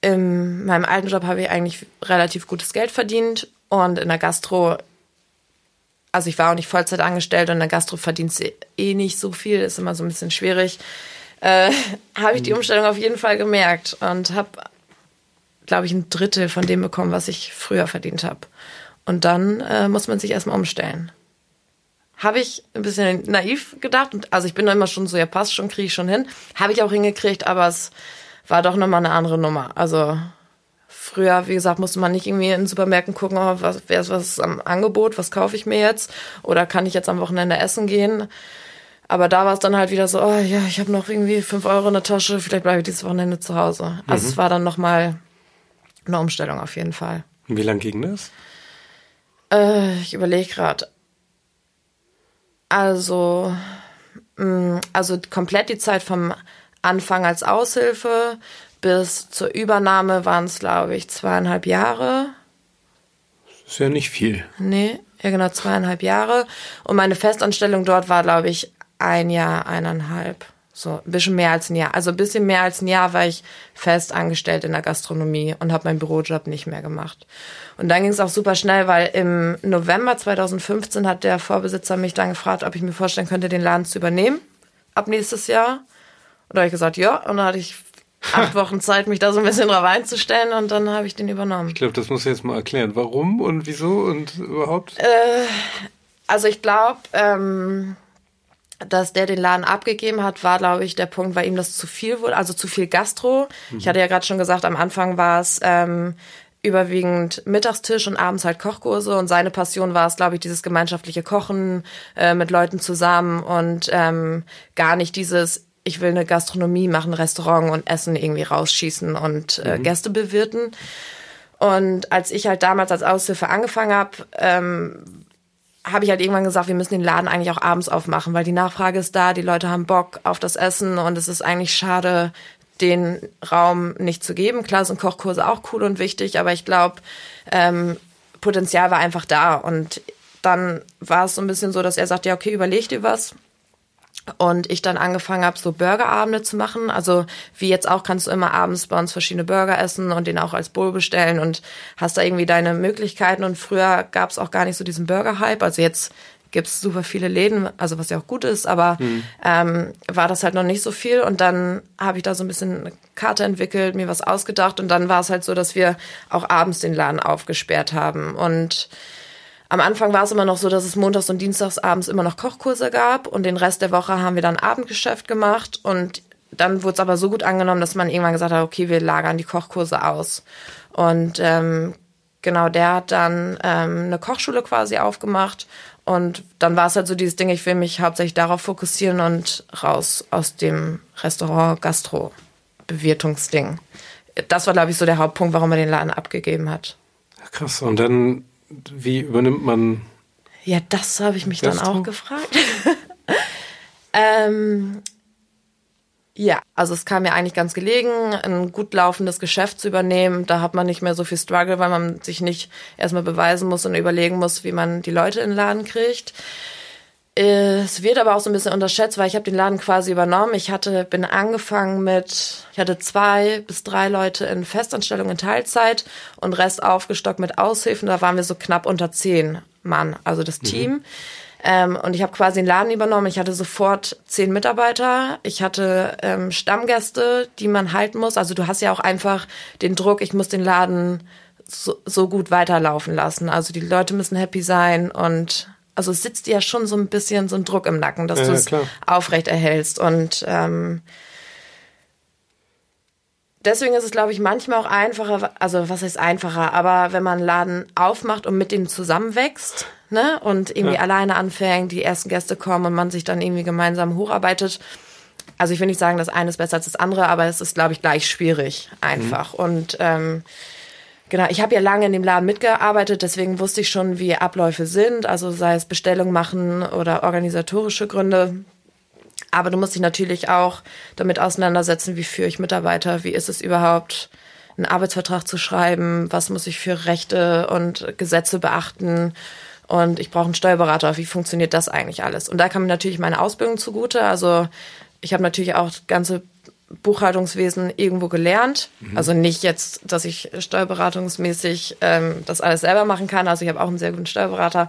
in meinem alten Job habe ich eigentlich relativ gutes Geld verdient und in der Gastro, also ich war auch nicht Vollzeit angestellt und in der Gastro verdienst du eh nicht so viel, ist immer so ein bisschen schwierig. Äh, habe ich die mhm. Umstellung auf jeden Fall gemerkt und habe, glaube ich, ein Drittel von dem bekommen, was ich früher verdient habe. Und dann äh, muss man sich erstmal umstellen habe ich ein bisschen naiv gedacht. Und also ich bin da immer schon so, ja passt schon, kriege ich schon hin. Habe ich auch hingekriegt, aber es war doch nochmal eine andere Nummer. Also früher, wie gesagt, musste man nicht irgendwie in Supermärkten gucken, oh, was, wer ist was am Angebot, was kaufe ich mir jetzt? Oder kann ich jetzt am Wochenende essen gehen? Aber da war es dann halt wieder so, oh ja, ich habe noch irgendwie fünf Euro in der Tasche, vielleicht bleibe ich dieses Wochenende zu Hause. Also mhm. es war dann nochmal eine Umstellung auf jeden Fall. Wie lang ging das? Äh, ich überlege gerade. Also, mm, also komplett die Zeit vom Anfang als Aushilfe bis zur Übernahme waren es, glaube ich, zweieinhalb Jahre. Das ist ja nicht viel. Nee, ja genau, zweieinhalb Jahre. Und meine Festanstellung dort war, glaube ich, ein Jahr, eineinhalb. So ein bisschen mehr als ein Jahr. Also ein bisschen mehr als ein Jahr war ich fest angestellt in der Gastronomie und habe meinen Bürojob nicht mehr gemacht. Und dann ging es auch super schnell, weil im November 2015 hat der Vorbesitzer mich dann gefragt, ob ich mir vorstellen könnte, den Laden zu übernehmen ab nächstes Jahr. Und da habe ich gesagt, ja. Und dann hatte ich acht Wochen Zeit, mich da so ein bisschen drauf einzustellen und dann habe ich den übernommen. Ich glaube, das muss ich jetzt mal erklären. Warum und wieso und überhaupt? Äh, also ich glaube, ähm, dass der den Laden abgegeben hat, war, glaube ich, der Punkt, weil ihm das zu viel wurde, also zu viel Gastro. Mhm. Ich hatte ja gerade schon gesagt, am Anfang war es ähm, überwiegend Mittagstisch und abends halt Kochkurse und seine Passion war es, glaube ich, dieses gemeinschaftliche Kochen äh, mit Leuten zusammen und ähm, gar nicht dieses, ich will eine Gastronomie machen, Restaurant und Essen irgendwie rausschießen und äh, mhm. Gäste bewirten. Und als ich halt damals als Aushilfe angefangen habe, ähm, habe ich halt irgendwann gesagt, wir müssen den Laden eigentlich auch abends aufmachen, weil die Nachfrage ist da, die Leute haben Bock auf das Essen und es ist eigentlich schade, den Raum nicht zu geben. Klar sind Kochkurse auch cool und wichtig, aber ich glaube, ähm, Potenzial war einfach da. Und dann war es so ein bisschen so, dass er sagt, ja, okay, überleg dir was. Und ich dann angefangen habe, so Burgerabende zu machen. Also wie jetzt auch kannst du immer abends bei uns verschiedene Burger essen und den auch als Bowl bestellen und hast da irgendwie deine Möglichkeiten. Und früher gab es auch gar nicht so diesen Burger-Hype. Also jetzt gibt es super viele Läden, also was ja auch gut ist, aber mhm. ähm, war das halt noch nicht so viel. Und dann habe ich da so ein bisschen eine Karte entwickelt, mir was ausgedacht und dann war es halt so, dass wir auch abends den Laden aufgesperrt haben. Und am Anfang war es immer noch so, dass es montags und dienstags abends immer noch Kochkurse gab und den Rest der Woche haben wir dann Abendgeschäft gemacht und dann wurde es aber so gut angenommen, dass man irgendwann gesagt hat, okay, wir lagern die Kochkurse aus. Und ähm, genau, der hat dann ähm, eine Kochschule quasi aufgemacht und dann war es halt so dieses Ding, ich will mich hauptsächlich darauf fokussieren und raus aus dem Restaurant, Gastro, Bewirtungsding. Das war, glaube ich, so der Hauptpunkt, warum er den Laden abgegeben hat. Krass. Und dann, wie übernimmt man? Ja, das habe ich mich dann auch gefragt. ähm, ja, also es kam mir eigentlich ganz gelegen, ein gut laufendes Geschäft zu übernehmen. Da hat man nicht mehr so viel Struggle, weil man sich nicht erstmal beweisen muss und überlegen muss, wie man die Leute in den Laden kriegt. Es wird aber auch so ein bisschen unterschätzt, weil ich habe den Laden quasi übernommen. Ich hatte, bin angefangen mit, ich hatte zwei bis drei Leute in Festanstellung in Teilzeit und Rest aufgestockt mit Aushilfen. Da waren wir so knapp unter zehn Mann, also das mhm. Team. Ähm, und ich habe quasi den Laden übernommen. Ich hatte sofort zehn Mitarbeiter. Ich hatte ähm, Stammgäste, die man halten muss. Also du hast ja auch einfach den Druck, ich muss den Laden so, so gut weiterlaufen lassen. Also die Leute müssen happy sein und also es sitzt ja schon so ein bisschen so ein Druck im Nacken, dass ja, du es ja, aufrecht erhältst. Und ähm, deswegen ist es, glaube ich, manchmal auch einfacher, also was heißt einfacher, aber wenn man einen Laden aufmacht und mit denen zusammenwächst, ne? Und irgendwie ja. alleine anfängt, die ersten Gäste kommen und man sich dann irgendwie gemeinsam hocharbeitet. Also ich will nicht sagen, das eine ist besser als das andere, aber es ist, glaube ich, gleich schwierig einfach. Mhm. Und ähm, genau, ich habe ja lange in dem Laden mitgearbeitet, deswegen wusste ich schon, wie Abläufe sind, also sei es Bestellung machen oder organisatorische Gründe. Aber du musst dich natürlich auch damit auseinandersetzen, wie führe ich Mitarbeiter, wie ist es überhaupt, einen Arbeitsvertrag zu schreiben, was muss ich für Rechte und Gesetze beachten und ich brauche einen Steuerberater. Wie funktioniert das eigentlich alles? Und da kam mir natürlich meine Ausbildung zugute. Also ich habe natürlich auch ganze Buchhaltungswesen irgendwo gelernt. Mhm. Also nicht jetzt, dass ich steuerberatungsmäßig ähm, das alles selber machen kann. Also ich habe auch einen sehr guten Steuerberater.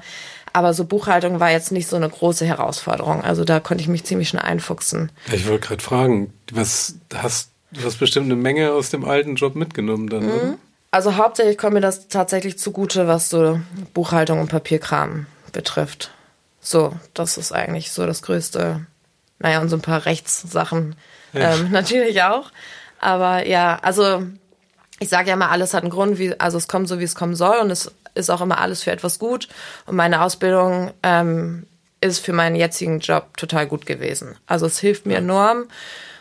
Aber so Buchhaltung war jetzt nicht so eine große Herausforderung. Also da konnte ich mich ziemlich schnell einfuchsen. Ich wollte gerade fragen, was hast du hast bestimmt eine Menge aus dem alten Job mitgenommen dann, mhm. Also hauptsächlich kommt mir das tatsächlich zugute, was so Buchhaltung und Papierkram betrifft. So, das ist eigentlich so das Größte. Naja, und so ein paar Rechtssachen. Ähm, natürlich auch. Aber ja, also ich sage ja immer, alles hat einen Grund, wie, also es kommt so, wie es kommen soll und es ist auch immer alles für etwas gut. Und meine Ausbildung ähm, ist für meinen jetzigen Job total gut gewesen. Also es hilft mir enorm.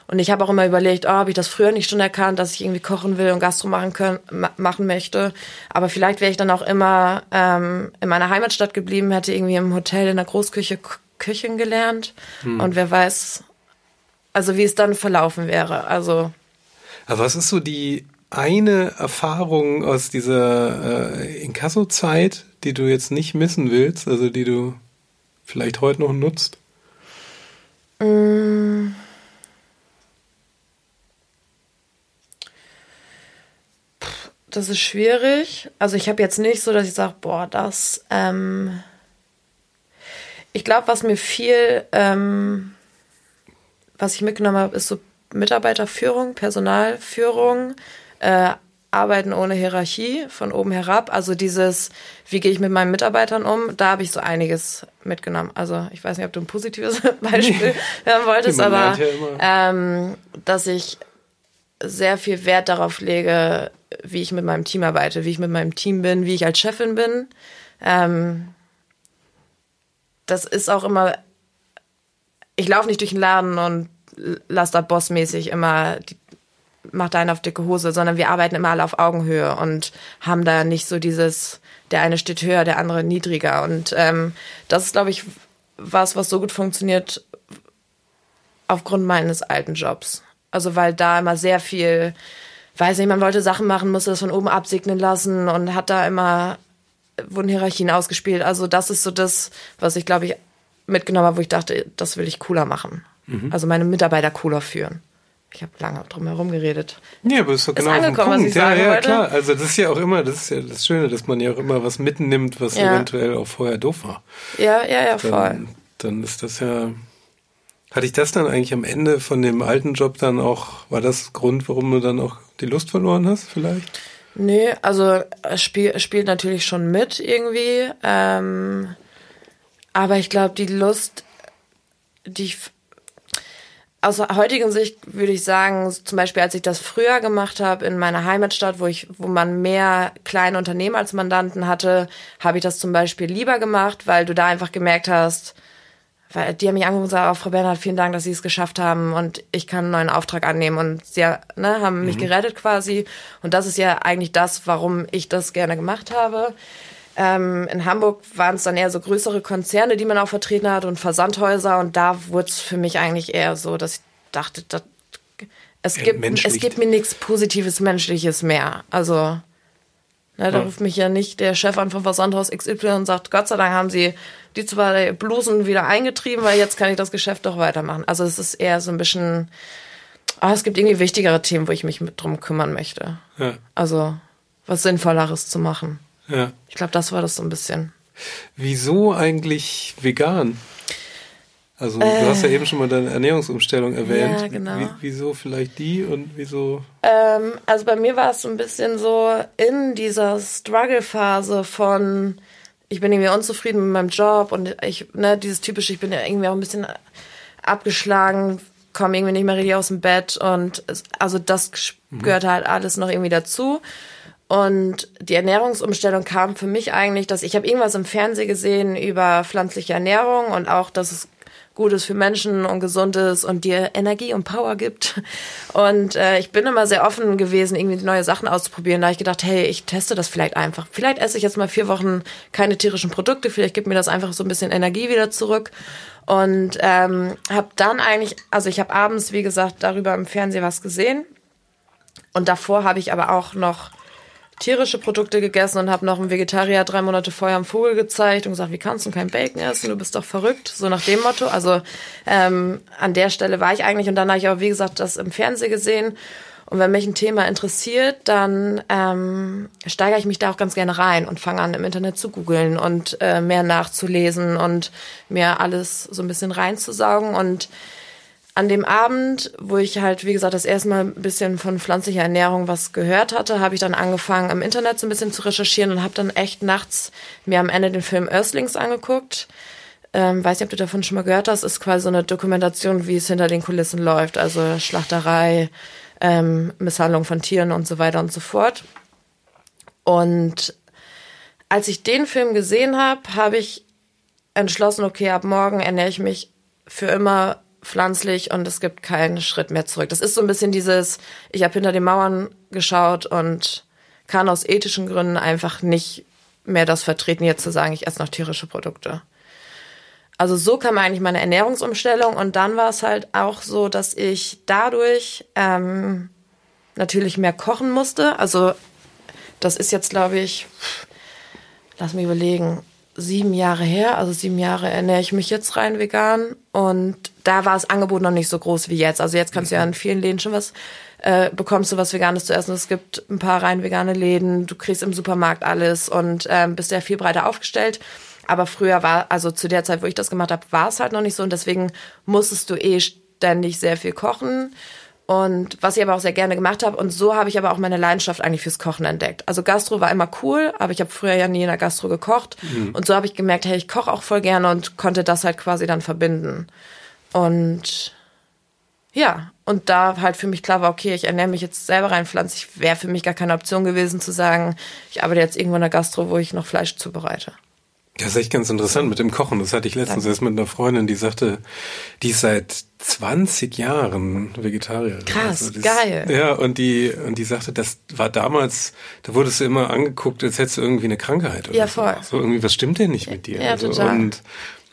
Und ich habe auch immer überlegt, oh, habe ich das früher nicht schon erkannt, dass ich irgendwie kochen will und Gastro machen können, machen möchte. Aber vielleicht wäre ich dann auch immer ähm, in meiner Heimatstadt geblieben, hätte irgendwie im Hotel in der Großküche Küchen gelernt. Hm. Und wer weiß, also wie es dann verlaufen wäre. Also. Aber was ist so die eine Erfahrung aus dieser äh, Inkasso-Zeit, die du jetzt nicht missen willst, also die du vielleicht heute noch nutzt? Mmh. das ist schwierig. Also ich habe jetzt nicht so, dass ich sage, boah, das. Ähm ich glaube, was mir viel, ähm, was ich mitgenommen habe, ist so Mitarbeiterführung, Personalführung, äh, Arbeiten ohne Hierarchie, von oben herab. Also dieses, wie gehe ich mit meinen Mitarbeitern um, da habe ich so einiges mitgenommen. Also ich weiß nicht, ob du ein positives Beispiel hören wolltest, aber ja ähm, dass ich sehr viel Wert darauf lege, wie ich mit meinem Team arbeite, wie ich mit meinem Team bin, wie ich als Chefin bin. Ähm, das ist auch immer, ich laufe nicht durch den Laden und lass da bossmäßig immer die, mach deinen auf dicke Hose, sondern wir arbeiten immer alle auf Augenhöhe und haben da nicht so dieses, der eine steht höher, der andere niedriger. Und ähm, das ist, glaube ich, was, was so gut funktioniert aufgrund meines alten Jobs. Also weil da immer sehr viel, weiß nicht, man wollte Sachen machen, musste das von oben absegnen lassen und hat da immer, wurden Hierarchien ausgespielt. Also das ist so das, was ich, glaube ich, mitgenommen habe, wo ich dachte, das will ich cooler machen. Mhm. Also meine Mitarbeiter cooler führen. Ich habe lange drum herum geredet. Ja, aber ist doch genau ist angekommen, was ich ja, ja, wollte. klar. Also das ist ja auch immer, das ist ja das Schöne, dass man ja auch immer was mitnimmt, was ja. eventuell auch vorher doof war. Ja, ja, ja, voll. Dann, dann ist das ja. Hatte ich das dann eigentlich am Ende von dem alten Job dann auch, war das Grund, warum du dann auch die Lust verloren hast, vielleicht? Nee, also es spiel, spielt natürlich schon mit irgendwie. Ähm, aber ich glaube, die Lust, die ich aus heutigen Sicht würde ich sagen, zum Beispiel als ich das früher gemacht habe in meiner Heimatstadt, wo ich, wo man mehr kleine Unternehmen als Mandanten hatte, habe ich das zum Beispiel lieber gemacht, weil du da einfach gemerkt hast, weil die haben mich angerufen und gesagt, oh, Frau Bernhard, vielen Dank, dass Sie es geschafft haben und ich kann einen neuen Auftrag annehmen und sie ne, haben mich mhm. gerettet quasi und das ist ja eigentlich das, warum ich das gerne gemacht habe. Ähm, in Hamburg waren es dann eher so größere Konzerne, die man auch vertreten hat und Versandhäuser. Und da wurde es für mich eigentlich eher so, dass ich dachte, dass, es, gibt, es gibt mir nichts Positives, Menschliches mehr. Also, ne, da ja. ruft mich ja nicht der Chef an vom Versandhaus XY und sagt, Gott sei Dank haben sie die zwei Blusen wieder eingetrieben, weil jetzt kann ich das Geschäft doch weitermachen. Also es ist eher so ein bisschen, ah, es gibt irgendwie wichtigere Themen, wo ich mich mit drum kümmern möchte. Ja. Also was Sinnvolleres zu machen. Ja. Ich glaube, das war das so ein bisschen. Wieso eigentlich vegan? Also äh, du hast ja eben schon mal deine Ernährungsumstellung erwähnt. Ja, genau. Wie, wieso vielleicht die und wieso? Ähm, also bei mir war es so ein bisschen so in dieser Struggle-Phase von ich bin irgendwie unzufrieden mit meinem Job und ich, ne, dieses typische, ich bin ja irgendwie auch ein bisschen abgeschlagen, komme irgendwie nicht mehr richtig aus dem Bett und also das mhm. gehört halt alles noch irgendwie dazu. Und die Ernährungsumstellung kam für mich eigentlich, dass ich habe irgendwas im Fernsehen gesehen über pflanzliche Ernährung und auch, dass es gut ist für Menschen und gesund ist und dir Energie und Power gibt. Und äh, ich bin immer sehr offen gewesen, irgendwie neue Sachen auszuprobieren. Da habe ich gedacht, hey, ich teste das vielleicht einfach. Vielleicht esse ich jetzt mal vier Wochen keine tierischen Produkte. Vielleicht gibt mir das einfach so ein bisschen Energie wieder zurück. Und ähm, habe dann eigentlich, also ich habe abends, wie gesagt, darüber im Fernsehen was gesehen. Und davor habe ich aber auch noch tierische Produkte gegessen und habe noch einem Vegetarier drei Monate vorher einen Vogel gezeigt und gesagt, wie kannst du kein Bacon essen? Du bist doch verrückt. So nach dem Motto. Also ähm, an der Stelle war ich eigentlich und dann habe ich auch, wie gesagt, das im Fernsehen gesehen. Und wenn mich ein Thema interessiert, dann ähm, steigere ich mich da auch ganz gerne rein und fange an, im Internet zu googeln und äh, mehr nachzulesen und mir alles so ein bisschen reinzusaugen. Und an dem Abend, wo ich halt, wie gesagt, das erste Mal ein bisschen von pflanzlicher Ernährung was gehört hatte, habe ich dann angefangen, im Internet so ein bisschen zu recherchieren und habe dann echt nachts mir am Ende den Film Earthlings angeguckt. Ähm, weiß nicht, ob du davon schon mal gehört hast, ist quasi so eine Dokumentation, wie es hinter den Kulissen läuft, also Schlachterei, ähm, Misshandlung von Tieren und so weiter und so fort. Und als ich den Film gesehen habe, habe ich entschlossen, okay, ab morgen ernähre ich mich für immer pflanzlich und es gibt keinen Schritt mehr zurück. Das ist so ein bisschen dieses, ich habe hinter den Mauern geschaut und kann aus ethischen Gründen einfach nicht mehr das vertreten, jetzt zu sagen, ich esse noch tierische Produkte. Also so kam eigentlich meine Ernährungsumstellung und dann war es halt auch so, dass ich dadurch ähm, natürlich mehr kochen musste. Also das ist jetzt, glaube ich, lass mich überlegen, sieben Jahre her, also sieben Jahre ernähre ich mich jetzt rein vegan und da war das Angebot noch nicht so groß wie jetzt. Also jetzt kannst du ja in vielen Läden schon was äh, bekommst du was Veganes zu essen. Es gibt ein paar rein vegane Läden, du kriegst im Supermarkt alles und ähm, bist ja viel breiter aufgestellt. Aber früher war, also zu der Zeit, wo ich das gemacht habe, war es halt noch nicht so und deswegen musstest du eh ständig sehr viel kochen. Und was ich aber auch sehr gerne gemacht habe. Und so habe ich aber auch meine Leidenschaft eigentlich fürs Kochen entdeckt. Also Gastro war immer cool, aber ich habe früher ja nie in der Gastro gekocht. Mhm. Und so habe ich gemerkt, hey, ich koche auch voll gerne und konnte das halt quasi dann verbinden. Und ja, und da halt für mich klar war, okay, ich ernähre mich jetzt selber rein pflanzlich, wäre für mich gar keine Option gewesen zu sagen, ich arbeite jetzt irgendwo in der Gastro, wo ich noch Fleisch zubereite. Das ist echt ganz interessant mit dem Kochen. Das hatte ich letztens erst mit einer Freundin, die sagte, die ist seit 20 Jahren Vegetarierin. Krass, also geil. Ja, und die, und die sagte, das war damals, da wurdest du immer angeguckt, als hättest du irgendwie eine Krankheit. Oder ja, voll. So. so irgendwie, was stimmt denn nicht mit dir? Ja, also, total. Und,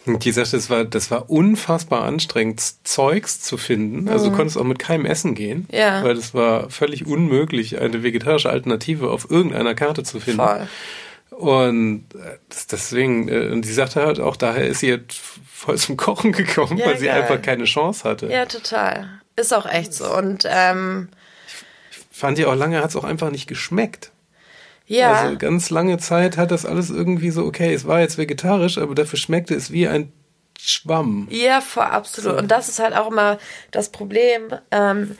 und die sagte, das war, das war unfassbar anstrengend, Zeugs zu finden. Also mhm. du konntest auch mit keinem Essen gehen. Ja. Weil es war völlig unmöglich, eine vegetarische Alternative auf irgendeiner Karte zu finden. Voll. Und äh, deswegen, äh, und sie sagte halt auch, daher ist sie jetzt voll zum Kochen gekommen, ja, weil sie geil. einfach keine Chance hatte. Ja, total. Ist auch echt so. Und ähm, ich fand die auch lange, hat es auch einfach nicht geschmeckt. Ja. Also ganz lange Zeit hat das alles irgendwie so, okay, es war jetzt vegetarisch, aber dafür schmeckte es wie ein Schwamm. Ja, vor absolut. So. Und das ist halt auch immer das Problem. Ähm,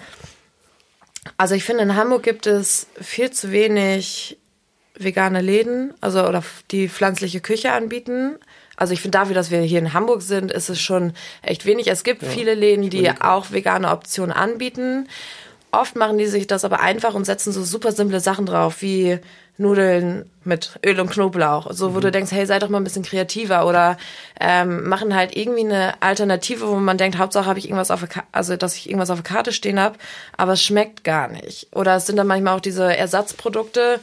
also ich finde, in Hamburg gibt es viel zu wenig vegane Läden, also oder die pflanzliche Küche anbieten. Also ich finde dafür, dass wir hier in Hamburg sind, ist es schon echt wenig. Es gibt ja, viele Läden, die auch vegane Optionen anbieten. Oft machen die sich das aber einfach und setzen so super simple Sachen drauf, wie Nudeln mit Öl und Knoblauch. So, wo mhm. du denkst, hey, sei doch mal ein bisschen kreativer oder ähm, machen halt irgendwie eine Alternative, wo man denkt, Hauptsache habe ich irgendwas auf der also dass ich irgendwas auf der Karte stehen habe, aber es schmeckt gar nicht. Oder es sind dann manchmal auch diese Ersatzprodukte,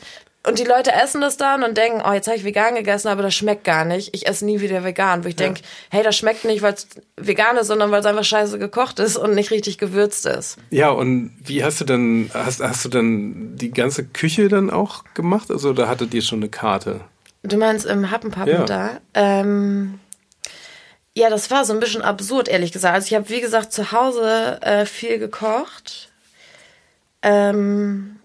und die Leute essen das dann und denken, oh, jetzt habe ich vegan gegessen, aber das schmeckt gar nicht. Ich esse nie wieder vegan. Wo ich ja. denke, hey, das schmeckt nicht, weil es vegan ist, sondern weil es einfach scheiße gekocht ist und nicht richtig gewürzt ist. Ja, und wie hast du dann, hast, hast du dann die ganze Küche dann auch gemacht? Also da hattet ihr schon eine Karte? Du meinst im Happenpappen ja. da? Ähm, ja, das war so ein bisschen absurd, ehrlich gesagt. Also ich habe, wie gesagt, zu Hause äh, viel gekocht. Ähm,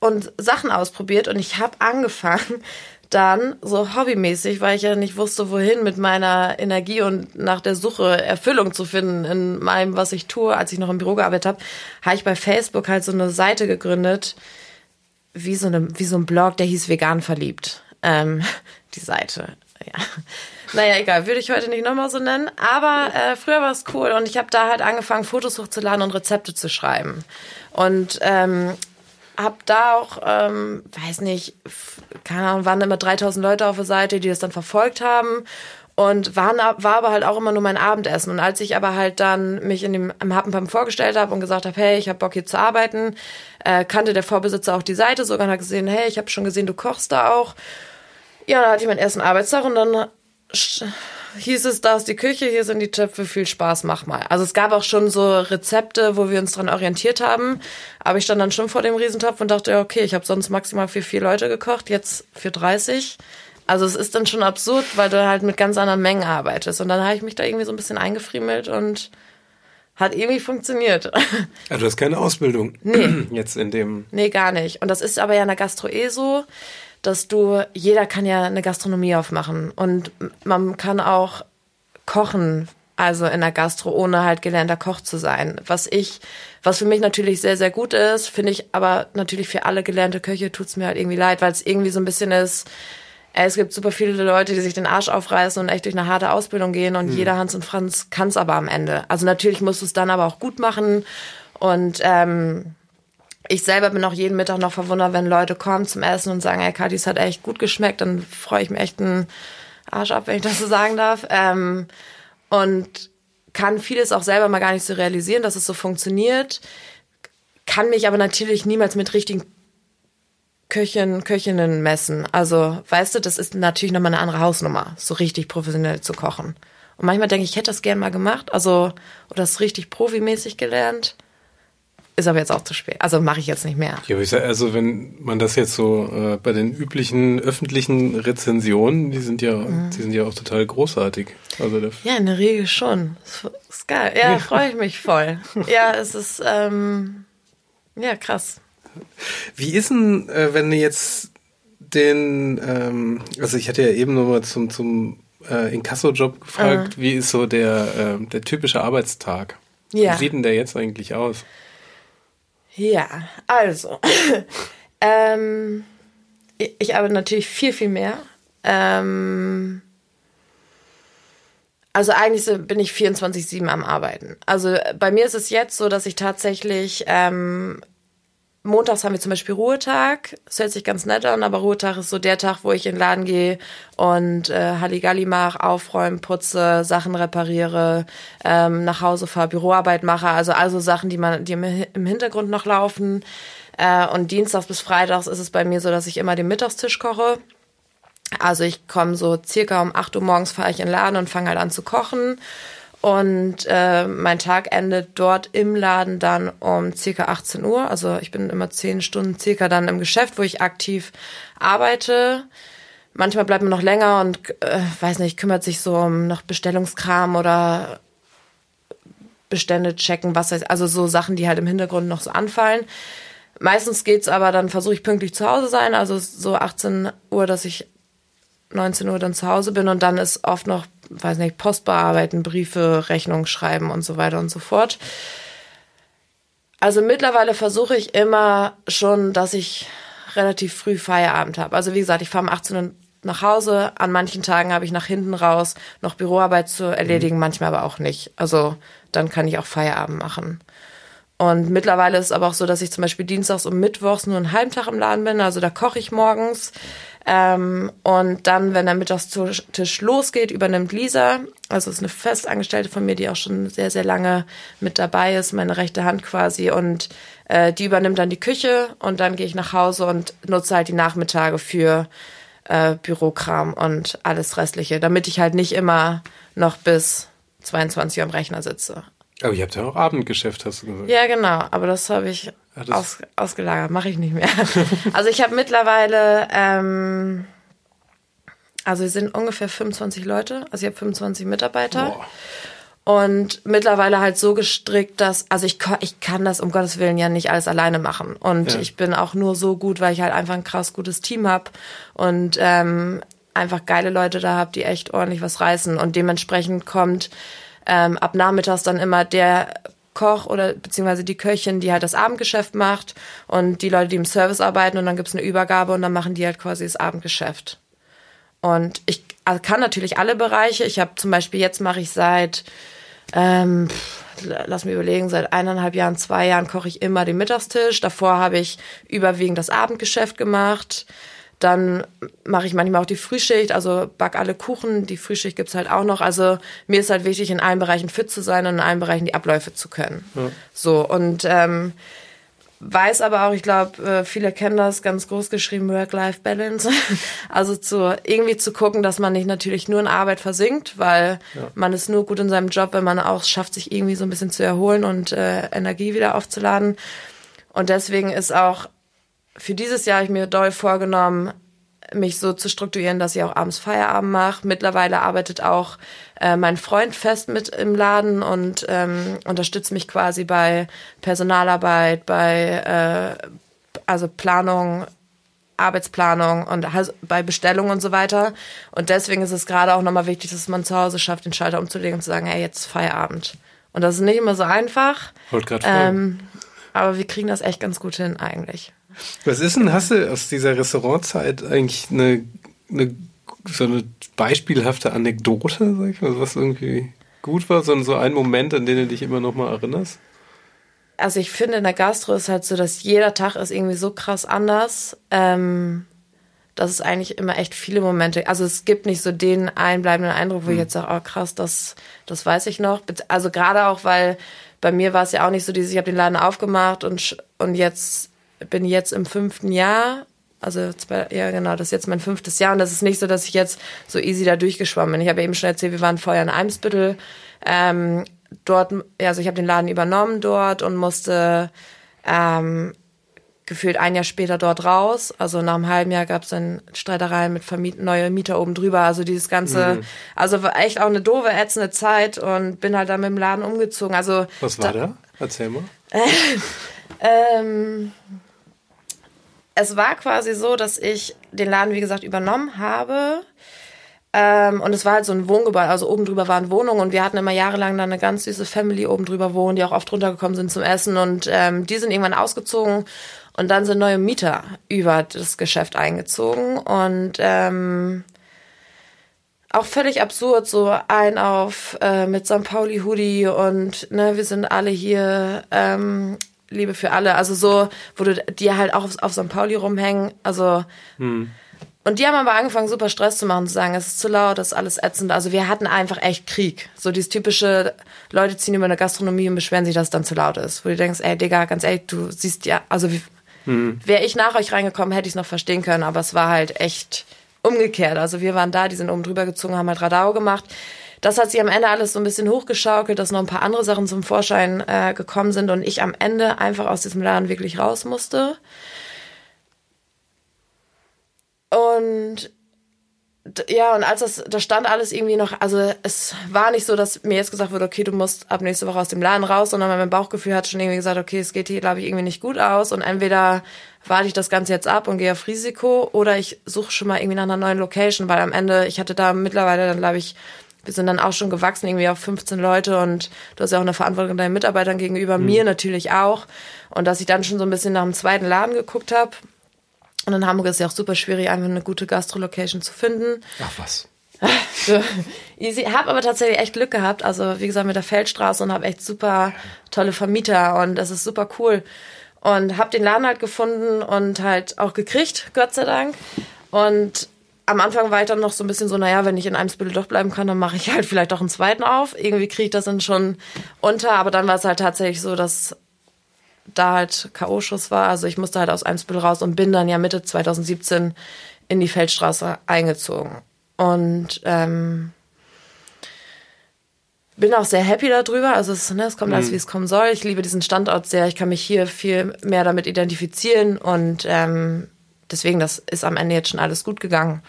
und Sachen ausprobiert und ich habe angefangen dann so hobbymäßig, weil ich ja nicht wusste, wohin mit meiner Energie und nach der Suche Erfüllung zu finden in meinem, was ich tue, als ich noch im Büro gearbeitet habe, habe ich bei Facebook halt so eine Seite gegründet, wie so, eine, wie so ein Blog, der hieß Vegan verliebt. Ähm, die Seite, ja. Naja, egal, würde ich heute nicht nochmal so nennen. Aber äh, früher war es cool und ich habe da halt angefangen, Fotos hochzuladen und Rezepte zu schreiben. Und ähm, habe da auch, ähm, weiß nicht, keine Ahnung, waren immer 3000 Leute auf der Seite, die das dann verfolgt haben und waren, war aber halt auch immer nur mein Abendessen. Und als ich aber halt dann mich in dem im Happenpump vorgestellt habe und gesagt habe, hey, ich habe Bock hier zu arbeiten, äh, kannte der Vorbesitzer auch die Seite sogar und hat gesehen, hey, ich habe schon gesehen, du kochst da auch. Ja, dann hatte ich meinen ersten Arbeitstag und dann hieß es, da ist die Küche, hier sind die Töpfe, viel Spaß, mach mal. Also es gab auch schon so Rezepte, wo wir uns dran orientiert haben, aber ich stand dann schon vor dem Riesentopf und dachte, okay, ich habe sonst maximal für vier Leute gekocht, jetzt für 30. Also es ist dann schon absurd, weil du halt mit ganz anderen Mengen arbeitest. Und dann habe ich mich da irgendwie so ein bisschen eingefriemelt und hat irgendwie funktioniert. Also du hast keine Ausbildung nee. jetzt in dem. Nee, gar nicht. Und das ist aber ja in der Gastro eh so dass du, jeder kann ja eine Gastronomie aufmachen und man kann auch kochen, also in der Gastro, ohne halt gelernter Koch zu sein. Was ich, was für mich natürlich sehr, sehr gut ist, finde ich aber natürlich für alle gelernte Köche tut's mir halt irgendwie leid, weil es irgendwie so ein bisschen ist, es gibt super viele Leute, die sich den Arsch aufreißen und echt durch eine harte Ausbildung gehen und mhm. jeder Hans und Franz kann's aber am Ende. Also natürlich musst du es dann aber auch gut machen und ähm, ich selber bin auch jeden Mittag noch verwundert, wenn Leute kommen zum Essen und sagen, ey, Kati, es hat echt gut geschmeckt, dann freue ich mich echt einen Arsch ab, wenn ich das so sagen darf. Ähm, und kann vieles auch selber mal gar nicht so realisieren, dass es so funktioniert. Kann mich aber natürlich niemals mit richtigen Köchen, Köchinnen messen. Also, weißt du, das ist natürlich nochmal eine andere Hausnummer, so richtig professionell zu kochen. Und manchmal denke ich, ich hätte das gern mal gemacht, also, oder das richtig profimäßig gelernt. Ist aber jetzt auch zu spät. Also mache ich jetzt nicht mehr. Ja, sag, also wenn man das jetzt so äh, bei den üblichen öffentlichen Rezensionen, die sind ja, mhm. die sind ja auch total großartig. Also ja, in der Regel schon. Ist geil. Ja, ja. freue ich mich voll. ja, es ist ähm, ja krass. Wie ist denn, äh, wenn du jetzt den, ähm, also ich hatte ja eben nochmal zum, zum äh, Inkasso-Job gefragt, mhm. wie ist so der, äh, der typische Arbeitstag? Ja. Wie sieht denn der jetzt eigentlich aus? Ja, also. ähm, ich, arbeite natürlich viel, viel mehr. Ähm, Also eigentlich bin ich 24-7 am Arbeiten. Also bei mir ist es jetzt so, dass ich tatsächlich ähm, montags haben wir zum Beispiel Ruhetag. Das hört sich ganz nett an, aber Ruhetag ist so der Tag, wo ich in den Laden gehe und äh, Halligalli mache, aufräume, putze, Sachen repariere, ähm, nach Hause fahre, Büroarbeit mache. Also also Sachen, die man, die im Hintergrund noch laufen. Äh, und dienstags bis freitags ist es bei mir so, dass ich immer den Mittagstisch koche. Also ich komme so circa um 8 Uhr morgens fahre ich in den Laden und fange halt an zu kochen. Und äh, mein Tag endet dort im Laden dann um circa 18 Uhr. Also ich bin immer 10 Stunden circa dann im Geschäft, wo ich aktiv arbeite. Manchmal bleibt man noch länger und äh, weiß nicht, kümmert sich so um noch Bestellungskram oder Bestände checken, was heißt, also so Sachen, die halt im Hintergrund noch so anfallen. Meistens geht's aber, dann versuche ich pünktlich zu Hause sein, also so 18 Uhr, dass ich 19 Uhr dann zu Hause bin und dann ist oft noch, weiß nicht, Post bearbeiten, Briefe, Rechnungen schreiben und so weiter und so fort. Also mittlerweile versuche ich immer schon, dass ich relativ früh Feierabend habe. Also wie gesagt, ich fahre um 18 Uhr nach Hause. An manchen Tagen habe ich nach hinten raus noch Büroarbeit zu erledigen, mhm. manchmal aber auch nicht. Also dann kann ich auch Feierabend machen. Und mittlerweile ist es aber auch so, dass ich zum Beispiel dienstags und mittwochs nur einen halben Tag im Laden bin. Also da koche ich morgens. Ähm, und dann, wenn der Mittagstisch losgeht, übernimmt Lisa, also ist eine Festangestellte von mir, die auch schon sehr, sehr lange mit dabei ist, meine rechte Hand quasi. Und äh, die übernimmt dann die Küche und dann gehe ich nach Hause und nutze halt die Nachmittage für äh, Bürokram und alles Restliche, damit ich halt nicht immer noch bis 22 Uhr am Rechner sitze. Aber ihr habt ja auch Abendgeschäft, hast du gesagt. Ja, genau. Aber das habe ich ja, aus, ausgelagert. Mache ich nicht mehr. also ich habe mittlerweile, ähm, also wir sind ungefähr 25 Leute. Also ich habe 25 Mitarbeiter. Boah. Und mittlerweile halt so gestrickt, dass, also ich, ich kann das um Gottes Willen ja nicht alles alleine machen. Und ja. ich bin auch nur so gut, weil ich halt einfach ein krass gutes Team habe und ähm, einfach geile Leute da habe, die echt ordentlich was reißen. Und dementsprechend kommt ähm, ab nachmittags dann immer der Koch oder beziehungsweise die Köchin, die halt das Abendgeschäft macht und die Leute, die im Service arbeiten und dann gibt's eine Übergabe und dann machen die halt quasi das Abendgeschäft. Und ich also kann natürlich alle Bereiche. Ich habe zum Beispiel jetzt mache ich seit ähm, lass mich überlegen, seit eineinhalb Jahren, zwei Jahren koche ich immer den Mittagstisch. Davor habe ich überwiegend das Abendgeschäft gemacht. Dann mache ich manchmal auch die Frühschicht, also back alle Kuchen. Die Frühschicht gibt's halt auch noch. Also mir ist halt wichtig, in allen Bereichen fit zu sein und in allen Bereichen die Abläufe zu können. Ja. So, und ähm, weiß aber auch, ich glaube, äh, viele kennen das ganz groß geschrieben, Work-Life-Balance. also zu irgendwie zu gucken, dass man nicht natürlich nur in Arbeit versinkt, weil ja. man ist nur gut in seinem Job, wenn man auch schafft, sich irgendwie so ein bisschen zu erholen und äh, Energie wieder aufzuladen. Und deswegen ist auch für dieses Jahr habe ich mir doll vorgenommen, mich so zu strukturieren, dass ich auch abends Feierabend mache. Mittlerweile arbeitet auch äh, mein Freund fest mit im Laden und ähm, unterstützt mich quasi bei Personalarbeit, bei äh, also Planung, Arbeitsplanung und bei Bestellung und so weiter. Und deswegen ist es gerade auch nochmal wichtig, dass man zu Hause schafft, den Schalter umzulegen und zu sagen, hey, jetzt Feierabend. Und das ist nicht immer so einfach. Wollte gerade ähm, aber wir kriegen das echt ganz gut hin eigentlich. Was ist denn, hast du aus dieser Restaurantzeit eigentlich eine, eine so eine beispielhafte Anekdote, sag ich mal, was irgendwie gut war, sondern so ein Moment, an den du dich immer noch mal erinnerst? Also ich finde, in der Gastro ist halt so, dass jeder Tag ist irgendwie so krass anders. Ähm, dass es eigentlich immer echt viele Momente, also es gibt nicht so den einbleibenden Eindruck, wo hm. ich jetzt sage, oh krass, das, das weiß ich noch. Also gerade auch, weil bei mir war es ja auch nicht so dieses, ich habe den Laden aufgemacht und, und jetzt bin jetzt im fünften Jahr. Also zwei, ja genau, das ist jetzt mein fünftes Jahr und das ist nicht so, dass ich jetzt so easy da durchgeschwommen bin. Ich habe eben schon erzählt, wir waren vorher in Eimsbüttel. Ähm, dort, also ich habe den Laden übernommen dort und musste ähm, gefühlt ein Jahr später dort raus. Also nach einem halben Jahr gab es dann Streitereien mit Vermiet neue Mieter oben drüber. Also dieses ganze, mhm. also war echt auch eine doofe, ätzende Zeit und bin halt dann mit dem Laden umgezogen. Also was war da? da? Erzähl mal. ähm, es war quasi so, dass ich den Laden, wie gesagt, übernommen habe. Ähm, und es war halt so ein Wohngebäude, also oben drüber waren Wohnungen und wir hatten immer jahrelang dann eine ganz süße Family oben drüber wohnen, die auch oft runtergekommen sind zum Essen und ähm, die sind irgendwann ausgezogen und dann sind neue Mieter über das Geschäft eingezogen und ähm, auch völlig absurd, so ein auf äh, mit St. Pauli Hoodie und ne, wir sind alle hier, ähm, Liebe für alle. Also so, wo du die halt auch auf, auf St. Pauli rumhängen. Also hm. und die haben aber angefangen, super Stress zu machen, zu sagen, es ist zu laut, das ist alles ätzend. Also wir hatten einfach echt Krieg. So dieses typische, Leute ziehen über eine Gastronomie und beschweren sich, dass es dann zu laut ist. Wo du denkst, ey Digga, ganz ehrlich, du siehst ja, also wie, hm. wäre ich nach euch reingekommen, hätte ich es noch verstehen können, aber es war halt echt umgekehrt. Also wir waren da, die sind oben drüber gezogen, haben halt Radau gemacht. Das hat sich am Ende alles so ein bisschen hochgeschaukelt, dass noch ein paar andere Sachen zum Vorschein äh, gekommen sind und ich am Ende einfach aus diesem Laden wirklich raus musste. Und ja, und als das, da stand alles irgendwie noch, also es war nicht so, dass mir jetzt gesagt wurde, okay, du musst ab nächste Woche aus dem Laden raus, sondern mein Bauchgefühl hat schon irgendwie gesagt, okay, es geht hier, glaube ich, irgendwie nicht gut aus und entweder warte ich das Ganze jetzt ab und gehe auf Risiko oder ich suche schon mal irgendwie nach einer neuen Location, weil am Ende, ich hatte da mittlerweile dann, glaube ich, wir sind dann auch schon gewachsen, irgendwie auf 15 Leute und du hast ja auch eine Verantwortung deinen Mitarbeitern gegenüber, mhm. mir natürlich auch. Und dass ich dann schon so ein bisschen nach dem zweiten Laden geguckt habe. Und in Hamburg ist es ja auch super schwierig, einfach eine gute Gastro-Location zu finden. Ach was. Easy. Hab aber tatsächlich echt Glück gehabt. Also wie gesagt mit der Feldstraße und habe echt super tolle Vermieter und das ist super cool und habe den Laden halt gefunden und halt auch gekriegt, Gott sei Dank. Und am Anfang war ich dann noch so ein bisschen so, naja, wenn ich in einem Spittel doch bleiben kann, dann mache ich halt vielleicht auch einen zweiten auf. Irgendwie kriege ich das dann schon unter, aber dann war es halt tatsächlich so, dass da halt K.O.-Schuss war. Also ich musste halt aus einem Spittel raus und bin dann ja Mitte 2017 in die Feldstraße eingezogen. Und ähm, bin auch sehr happy darüber. Also es, ne, es kommt alles, mhm. wie es kommen soll. Ich liebe diesen Standort sehr. Ich kann mich hier viel mehr damit identifizieren und ähm, deswegen, das ist am Ende jetzt schon alles gut gegangen.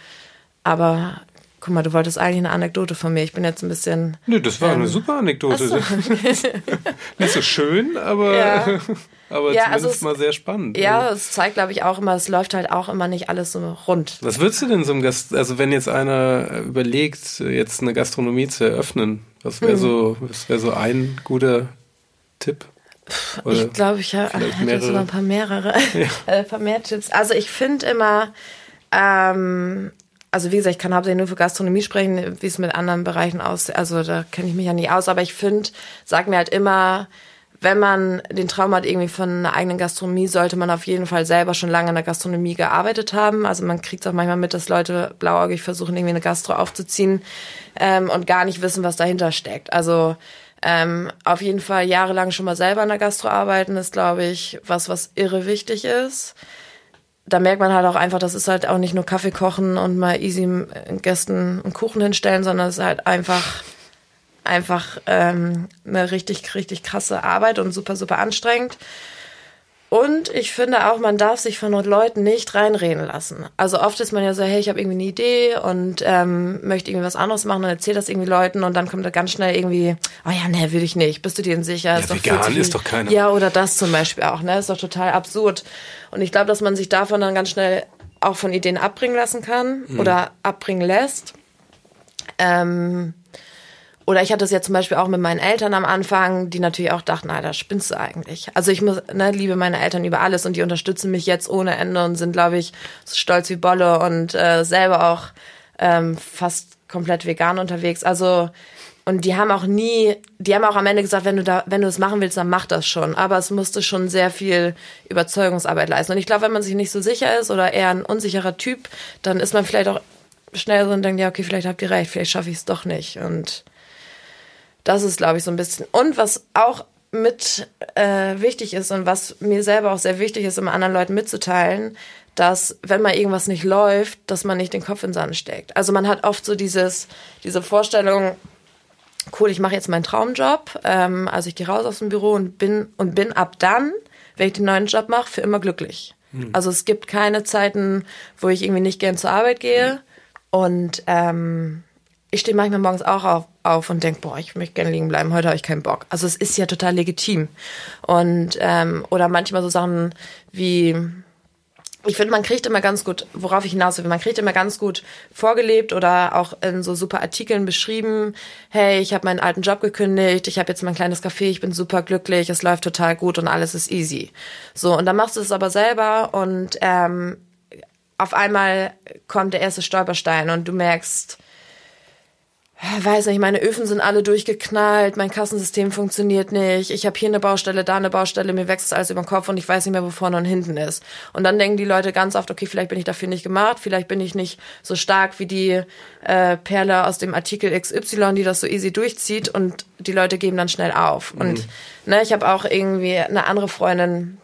Aber guck mal, du wolltest eigentlich eine Anekdote von mir. Ich bin jetzt ein bisschen. Nö, das war ähm, eine super Anekdote. So. Nicht so schön, aber. Ja. Aber ja, zumindest also mal sehr spannend. Ja, also. es zeigt, glaube ich, auch immer, es läuft halt auch immer nicht alles so rund. Was würdest du denn so einem Gast, also wenn jetzt einer überlegt, jetzt eine Gastronomie zu eröffnen, was wäre mhm. so, was wäre so ein guter Tipp? Oder ich glaube, ich habe hab sogar ein paar mehrere, ja. ein paar mehr Tipps. Also ich finde immer, ähm, also wie gesagt, ich kann hauptsächlich nur für Gastronomie sprechen, wie es mit anderen Bereichen aussieht. Also da kenne ich mich ja nicht aus, aber ich finde, sag mir halt immer, wenn man den Traum hat irgendwie von einer eigenen Gastronomie, sollte man auf jeden Fall selber schon lange in der Gastronomie gearbeitet haben. Also man kriegt auch manchmal mit, dass Leute blauäugig versuchen, irgendwie eine Gastro aufzuziehen ähm, und gar nicht wissen, was dahinter steckt. Also ähm, auf jeden Fall jahrelang schon mal selber in der Gastro arbeiten ist, glaube ich, was, was irre wichtig ist. Da merkt man halt auch einfach, das ist halt auch nicht nur Kaffee kochen und mal easy Gästen einen Kuchen hinstellen, sondern es ist halt einfach einfach ähm, eine richtig, richtig krasse Arbeit und super, super anstrengend. Und ich finde auch, man darf sich von Leuten nicht reinreden lassen. Also oft ist man ja so, hey, ich habe irgendwie eine Idee und ähm, möchte irgendwie was anderes machen und erzähle das irgendwie Leuten und dann kommt da ganz schnell irgendwie, oh ja, nee, will ich nicht. Bist du dir denn sicher? Ja, ist vegan doch ist doch keiner. Ja, oder das zum Beispiel auch, ne? Ist doch total absurd. Und ich glaube, dass man sich davon dann ganz schnell auch von Ideen abbringen lassen kann mhm. oder abbringen lässt. Ähm, oder ich hatte es ja zum Beispiel auch mit meinen Eltern am Anfang, die natürlich auch dachten, Alter, spinnst du eigentlich? Also ich muss, ne, liebe meine Eltern über alles und die unterstützen mich jetzt ohne Ende und sind, glaube ich, stolz wie Bolle und äh, selber auch ähm, fast komplett vegan unterwegs. Also und die haben auch nie, die haben auch am Ende gesagt, wenn du da, wenn du es machen willst, dann mach das schon. Aber es musste schon sehr viel Überzeugungsarbeit leisten. Und ich glaube, wenn man sich nicht so sicher ist oder eher ein unsicherer Typ, dann ist man vielleicht auch schnell so und denkt, ja, okay, vielleicht habt ihr recht, vielleicht schaffe ich es doch nicht. Und das ist, glaube ich, so ein bisschen. Und was auch mit äh, wichtig ist und was mir selber auch sehr wichtig ist, immer anderen Leuten mitzuteilen, dass wenn mal irgendwas nicht läuft, dass man nicht den Kopf in den Sand steckt. Also man hat oft so dieses, diese Vorstellung, cool, ich mache jetzt meinen Traumjob, ähm, also ich gehe raus aus dem Büro und bin und bin ab dann, wenn ich den neuen Job mache, für immer glücklich. Hm. Also es gibt keine Zeiten, wo ich irgendwie nicht gern zur Arbeit gehe. Hm. Und ähm, ich stehe manchmal morgens auch auf, auf und denke, boah, ich möchte gerne liegen bleiben, heute habe ich keinen Bock. Also es ist ja total legitim. Und ähm, oder manchmal so Sachen wie ich finde, man kriegt immer ganz gut, worauf ich hinaus will, man kriegt immer ganz gut vorgelebt oder auch in so super Artikeln beschrieben, hey, ich habe meinen alten Job gekündigt, ich habe jetzt mein kleines Café, ich bin super glücklich, es läuft total gut und alles ist easy. So, und dann machst du es aber selber und ähm, auf einmal kommt der erste Stolperstein und du merkst, weiß nicht, meine Öfen sind alle durchgeknallt, mein Kassensystem funktioniert nicht, ich habe hier eine Baustelle, da eine Baustelle, mir wächst alles über den Kopf und ich weiß nicht mehr, wo vorne und hinten ist. Und dann denken die Leute ganz oft, okay, vielleicht bin ich dafür nicht gemacht, vielleicht bin ich nicht so stark wie die äh, Perle aus dem Artikel XY, die das so easy durchzieht und die Leute geben dann schnell auf. Mhm. Und ne, ich habe auch irgendwie eine andere Freundin,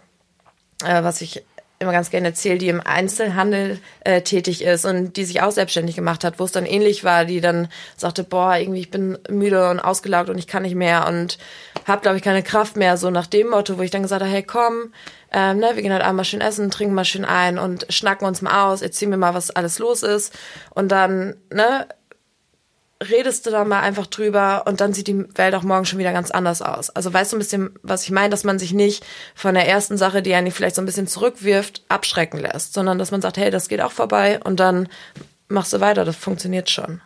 äh, was ich immer ganz gerne erzähle, die im Einzelhandel äh, tätig ist und die sich auch selbstständig gemacht hat, wo es dann ähnlich war, die dann sagte, boah, irgendwie ich bin müde und ausgelaugt und ich kann nicht mehr und habe, glaube ich, keine Kraft mehr, so nach dem Motto, wo ich dann gesagt habe, hey, komm, ähm, ne, wir gehen halt einmal schön essen, trinken mal schön ein und schnacken uns mal aus, erzählen mir mal, was alles los ist. Und dann, ne, redest du da mal einfach drüber und dann sieht die Welt auch morgen schon wieder ganz anders aus. Also weißt du ein bisschen, was ich meine, dass man sich nicht von der ersten Sache, die einen vielleicht so ein bisschen zurückwirft, abschrecken lässt, sondern dass man sagt, hey, das geht auch vorbei und dann machst du weiter, das funktioniert schon.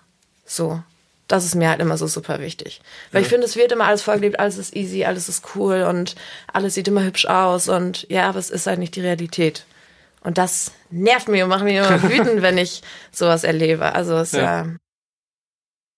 So. Das ist mir halt immer so super wichtig. Weil ja. ich finde, es wird immer alles vorgelebt, alles ist easy, alles ist cool und alles sieht immer hübsch aus und ja, aber es ist halt nicht die Realität. Und das nervt mich und macht mich immer wütend, wenn ich sowas erlebe. Also es ja. ja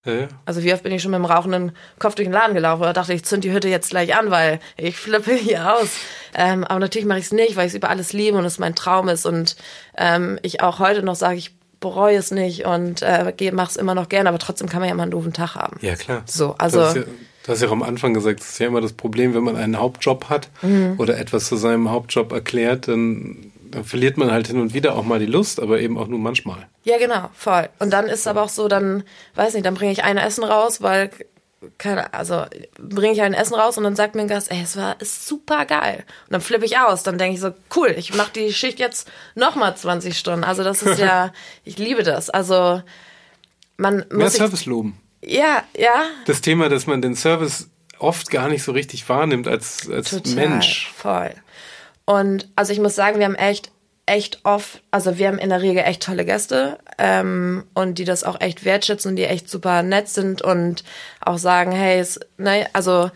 ja. Also wie oft bin ich schon mit dem rauchenden Kopf durch den Laden gelaufen oder dachte, ich zünd die Hütte jetzt gleich an, weil ich flippe hier aus. Ähm, aber natürlich mache ich es nicht, weil ich es über alles liebe und es mein Traum ist und ähm, ich auch heute noch sage, ich bereue es nicht und äh, mache es immer noch gerne, aber trotzdem kann man ja immer einen doofen Tag haben. Ja, klar. So, also. Du hast ja, du hast ja auch am Anfang gesagt, es ist ja immer das Problem, wenn man einen Hauptjob hat mhm. oder etwas zu seinem Hauptjob erklärt, dann dann verliert man halt hin und wieder auch mal die Lust, aber eben auch nur manchmal. Ja, genau, voll. Und dann ist es aber auch so, dann, weiß nicht, dann bringe ich ein Essen raus, weil, keine, also bringe ich ein Essen raus und dann sagt mir ein Gast, ey, es war ist super geil. Und dann flippe ich aus. Dann denke ich so, cool, ich mache die Schicht jetzt nochmal 20 Stunden. Also das ist ja, ich liebe das. Also man muss. Mehr Service loben. Ja, ja. Das Thema, dass man den Service oft gar nicht so richtig wahrnimmt als, als Total, Mensch. Voll. Und also ich muss sagen, wir haben echt, echt oft, also wir haben in der Regel echt tolle Gäste ähm, und die das auch echt wertschätzen und die echt super nett sind und auch sagen, hey, es, ne, also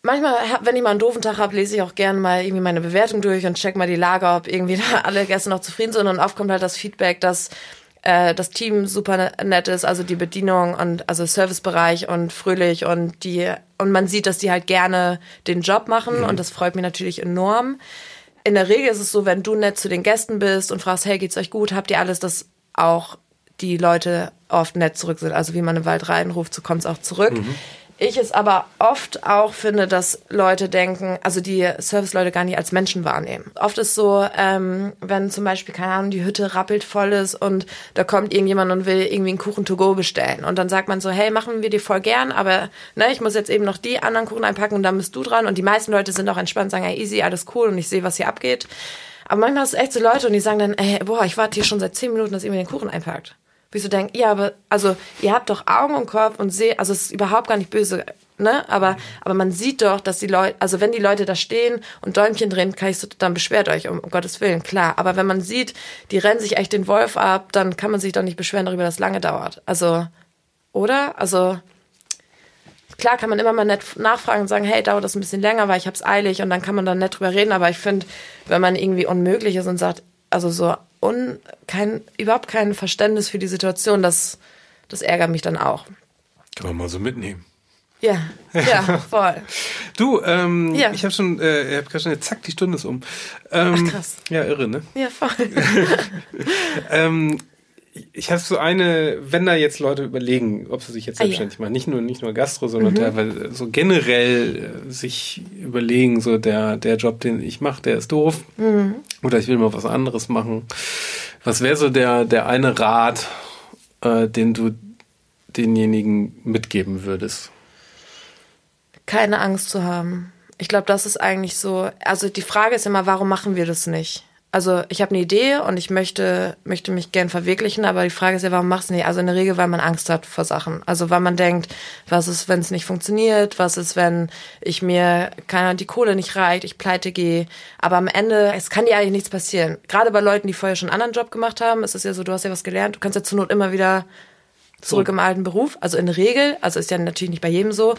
manchmal, wenn ich mal einen doofen Tag habe, lese ich auch gerne mal irgendwie meine Bewertung durch und check mal die Lage, ob irgendwie da alle Gäste noch zufrieden sind. Und oft kommt halt das Feedback, dass äh, das Team super ne-, nett ist, also die Bedienung und also Servicebereich und fröhlich und die und man sieht, dass die halt gerne den Job machen mhm. und das freut mich natürlich enorm. In der Regel ist es so, wenn du nett zu den Gästen bist und fragst, hey, geht's euch gut, habt ihr alles, dass auch die Leute oft nett zurück sind. Also wie man im Wald reinruft, so kommt's auch zurück. Mhm. Ich es aber oft auch finde, dass Leute denken, also die Serviceleute gar nicht als Menschen wahrnehmen. Oft ist so, ähm, wenn zum Beispiel, keine Ahnung, die Hütte rappelt voll ist und da kommt irgendjemand und will irgendwie einen Kuchen to go bestellen. Und dann sagt man so, hey, machen wir dir voll gern, aber ne, ich muss jetzt eben noch die anderen Kuchen einpacken und dann bist du dran. Und die meisten Leute sind auch entspannt, sagen, hey, easy, alles cool und ich sehe, was hier abgeht. Aber manchmal ist es echt so Leute und die sagen dann, ey, boah, ich warte hier schon seit zehn Minuten, dass ihr mir den Kuchen einpackt. Wie ich so denke, ja, aber, also, ihr habt doch Augen und Kopf und seht, also es ist überhaupt gar nicht böse, ne? Aber, aber man sieht doch, dass die Leute, also wenn die Leute da stehen und Däumchen drehen, kann ich so, dann beschwert euch, um, um Gottes Willen, klar. Aber wenn man sieht, die rennen sich echt den Wolf ab, dann kann man sich doch nicht beschweren darüber, dass lange dauert. Also, oder? Also, klar kann man immer mal nett nachfragen und sagen, hey, dauert das ein bisschen länger, weil ich hab's eilig und dann kann man dann nett drüber reden. Aber ich finde, wenn man irgendwie unmöglich ist und sagt, also so un, kein, überhaupt kein Verständnis für die Situation. Das, das ärgert mich dann auch. Kann man mal so mitnehmen. Ja, ja, voll. du, ähm, ja. ich habe schon, äh, ich habe gerade schon, zack, die Stunde ist um. Ähm, Ach, krass. Ja, irre, ne? Ja, voll. ähm, ich habe so eine, wenn da jetzt Leute überlegen, ob sie sich jetzt selbstständig ah, ja. machen, nicht nur nicht nur Gastro, sondern mhm. teilweise so generell äh, sich überlegen, so der der Job, den ich mache, der ist doof mhm. oder ich will mal was anderes machen. Was wäre so der der eine Rat, äh, den du denjenigen mitgeben würdest? Keine Angst zu haben. Ich glaube, das ist eigentlich so. Also die Frage ist immer, warum machen wir das nicht? Also ich habe eine Idee und ich möchte, möchte mich gern verwirklichen, aber die Frage ist ja, warum machst du nicht? Also in der Regel, weil man Angst hat vor Sachen. Also weil man denkt, was ist, wenn es nicht funktioniert? Was ist, wenn ich mir, keine die Kohle nicht reicht, ich pleite gehe? Aber am Ende, es kann dir eigentlich nichts passieren. Gerade bei Leuten, die vorher schon einen anderen Job gemacht haben, ist es ja so, du hast ja was gelernt, du kannst ja zur Not immer wieder zurück im alten Beruf. Also in der Regel, also ist ja natürlich nicht bei jedem so.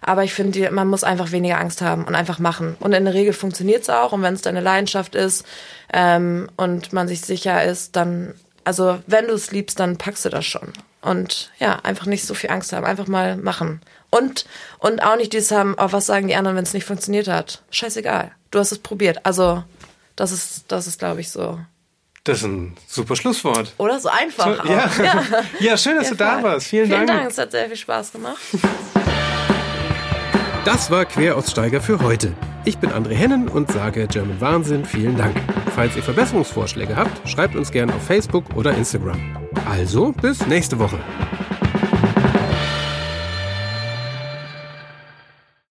Aber ich finde, man muss einfach weniger Angst haben und einfach machen. Und in der Regel funktioniert es auch. Und wenn es deine Leidenschaft ist ähm, und man sich sicher ist, dann, also wenn du es liebst, dann packst du das schon. Und ja, einfach nicht so viel Angst haben, einfach mal machen. Und, und auch nicht dieses haben, oh, was sagen die anderen, wenn es nicht funktioniert hat. Scheißegal. Du hast es probiert. Also, das ist, das ist, glaube ich, so. Das ist ein super Schlusswort. Oder so einfach. So, ja. ja. ja. schön, dass ja, du da warst. Vielen, Vielen Dank. Dank. Es hat sehr viel Spaß gemacht. Das war Queraussteiger für heute. Ich bin André Hennen und sage German Wahnsinn vielen Dank. Falls ihr Verbesserungsvorschläge habt, schreibt uns gerne auf Facebook oder Instagram. Also, bis nächste Woche.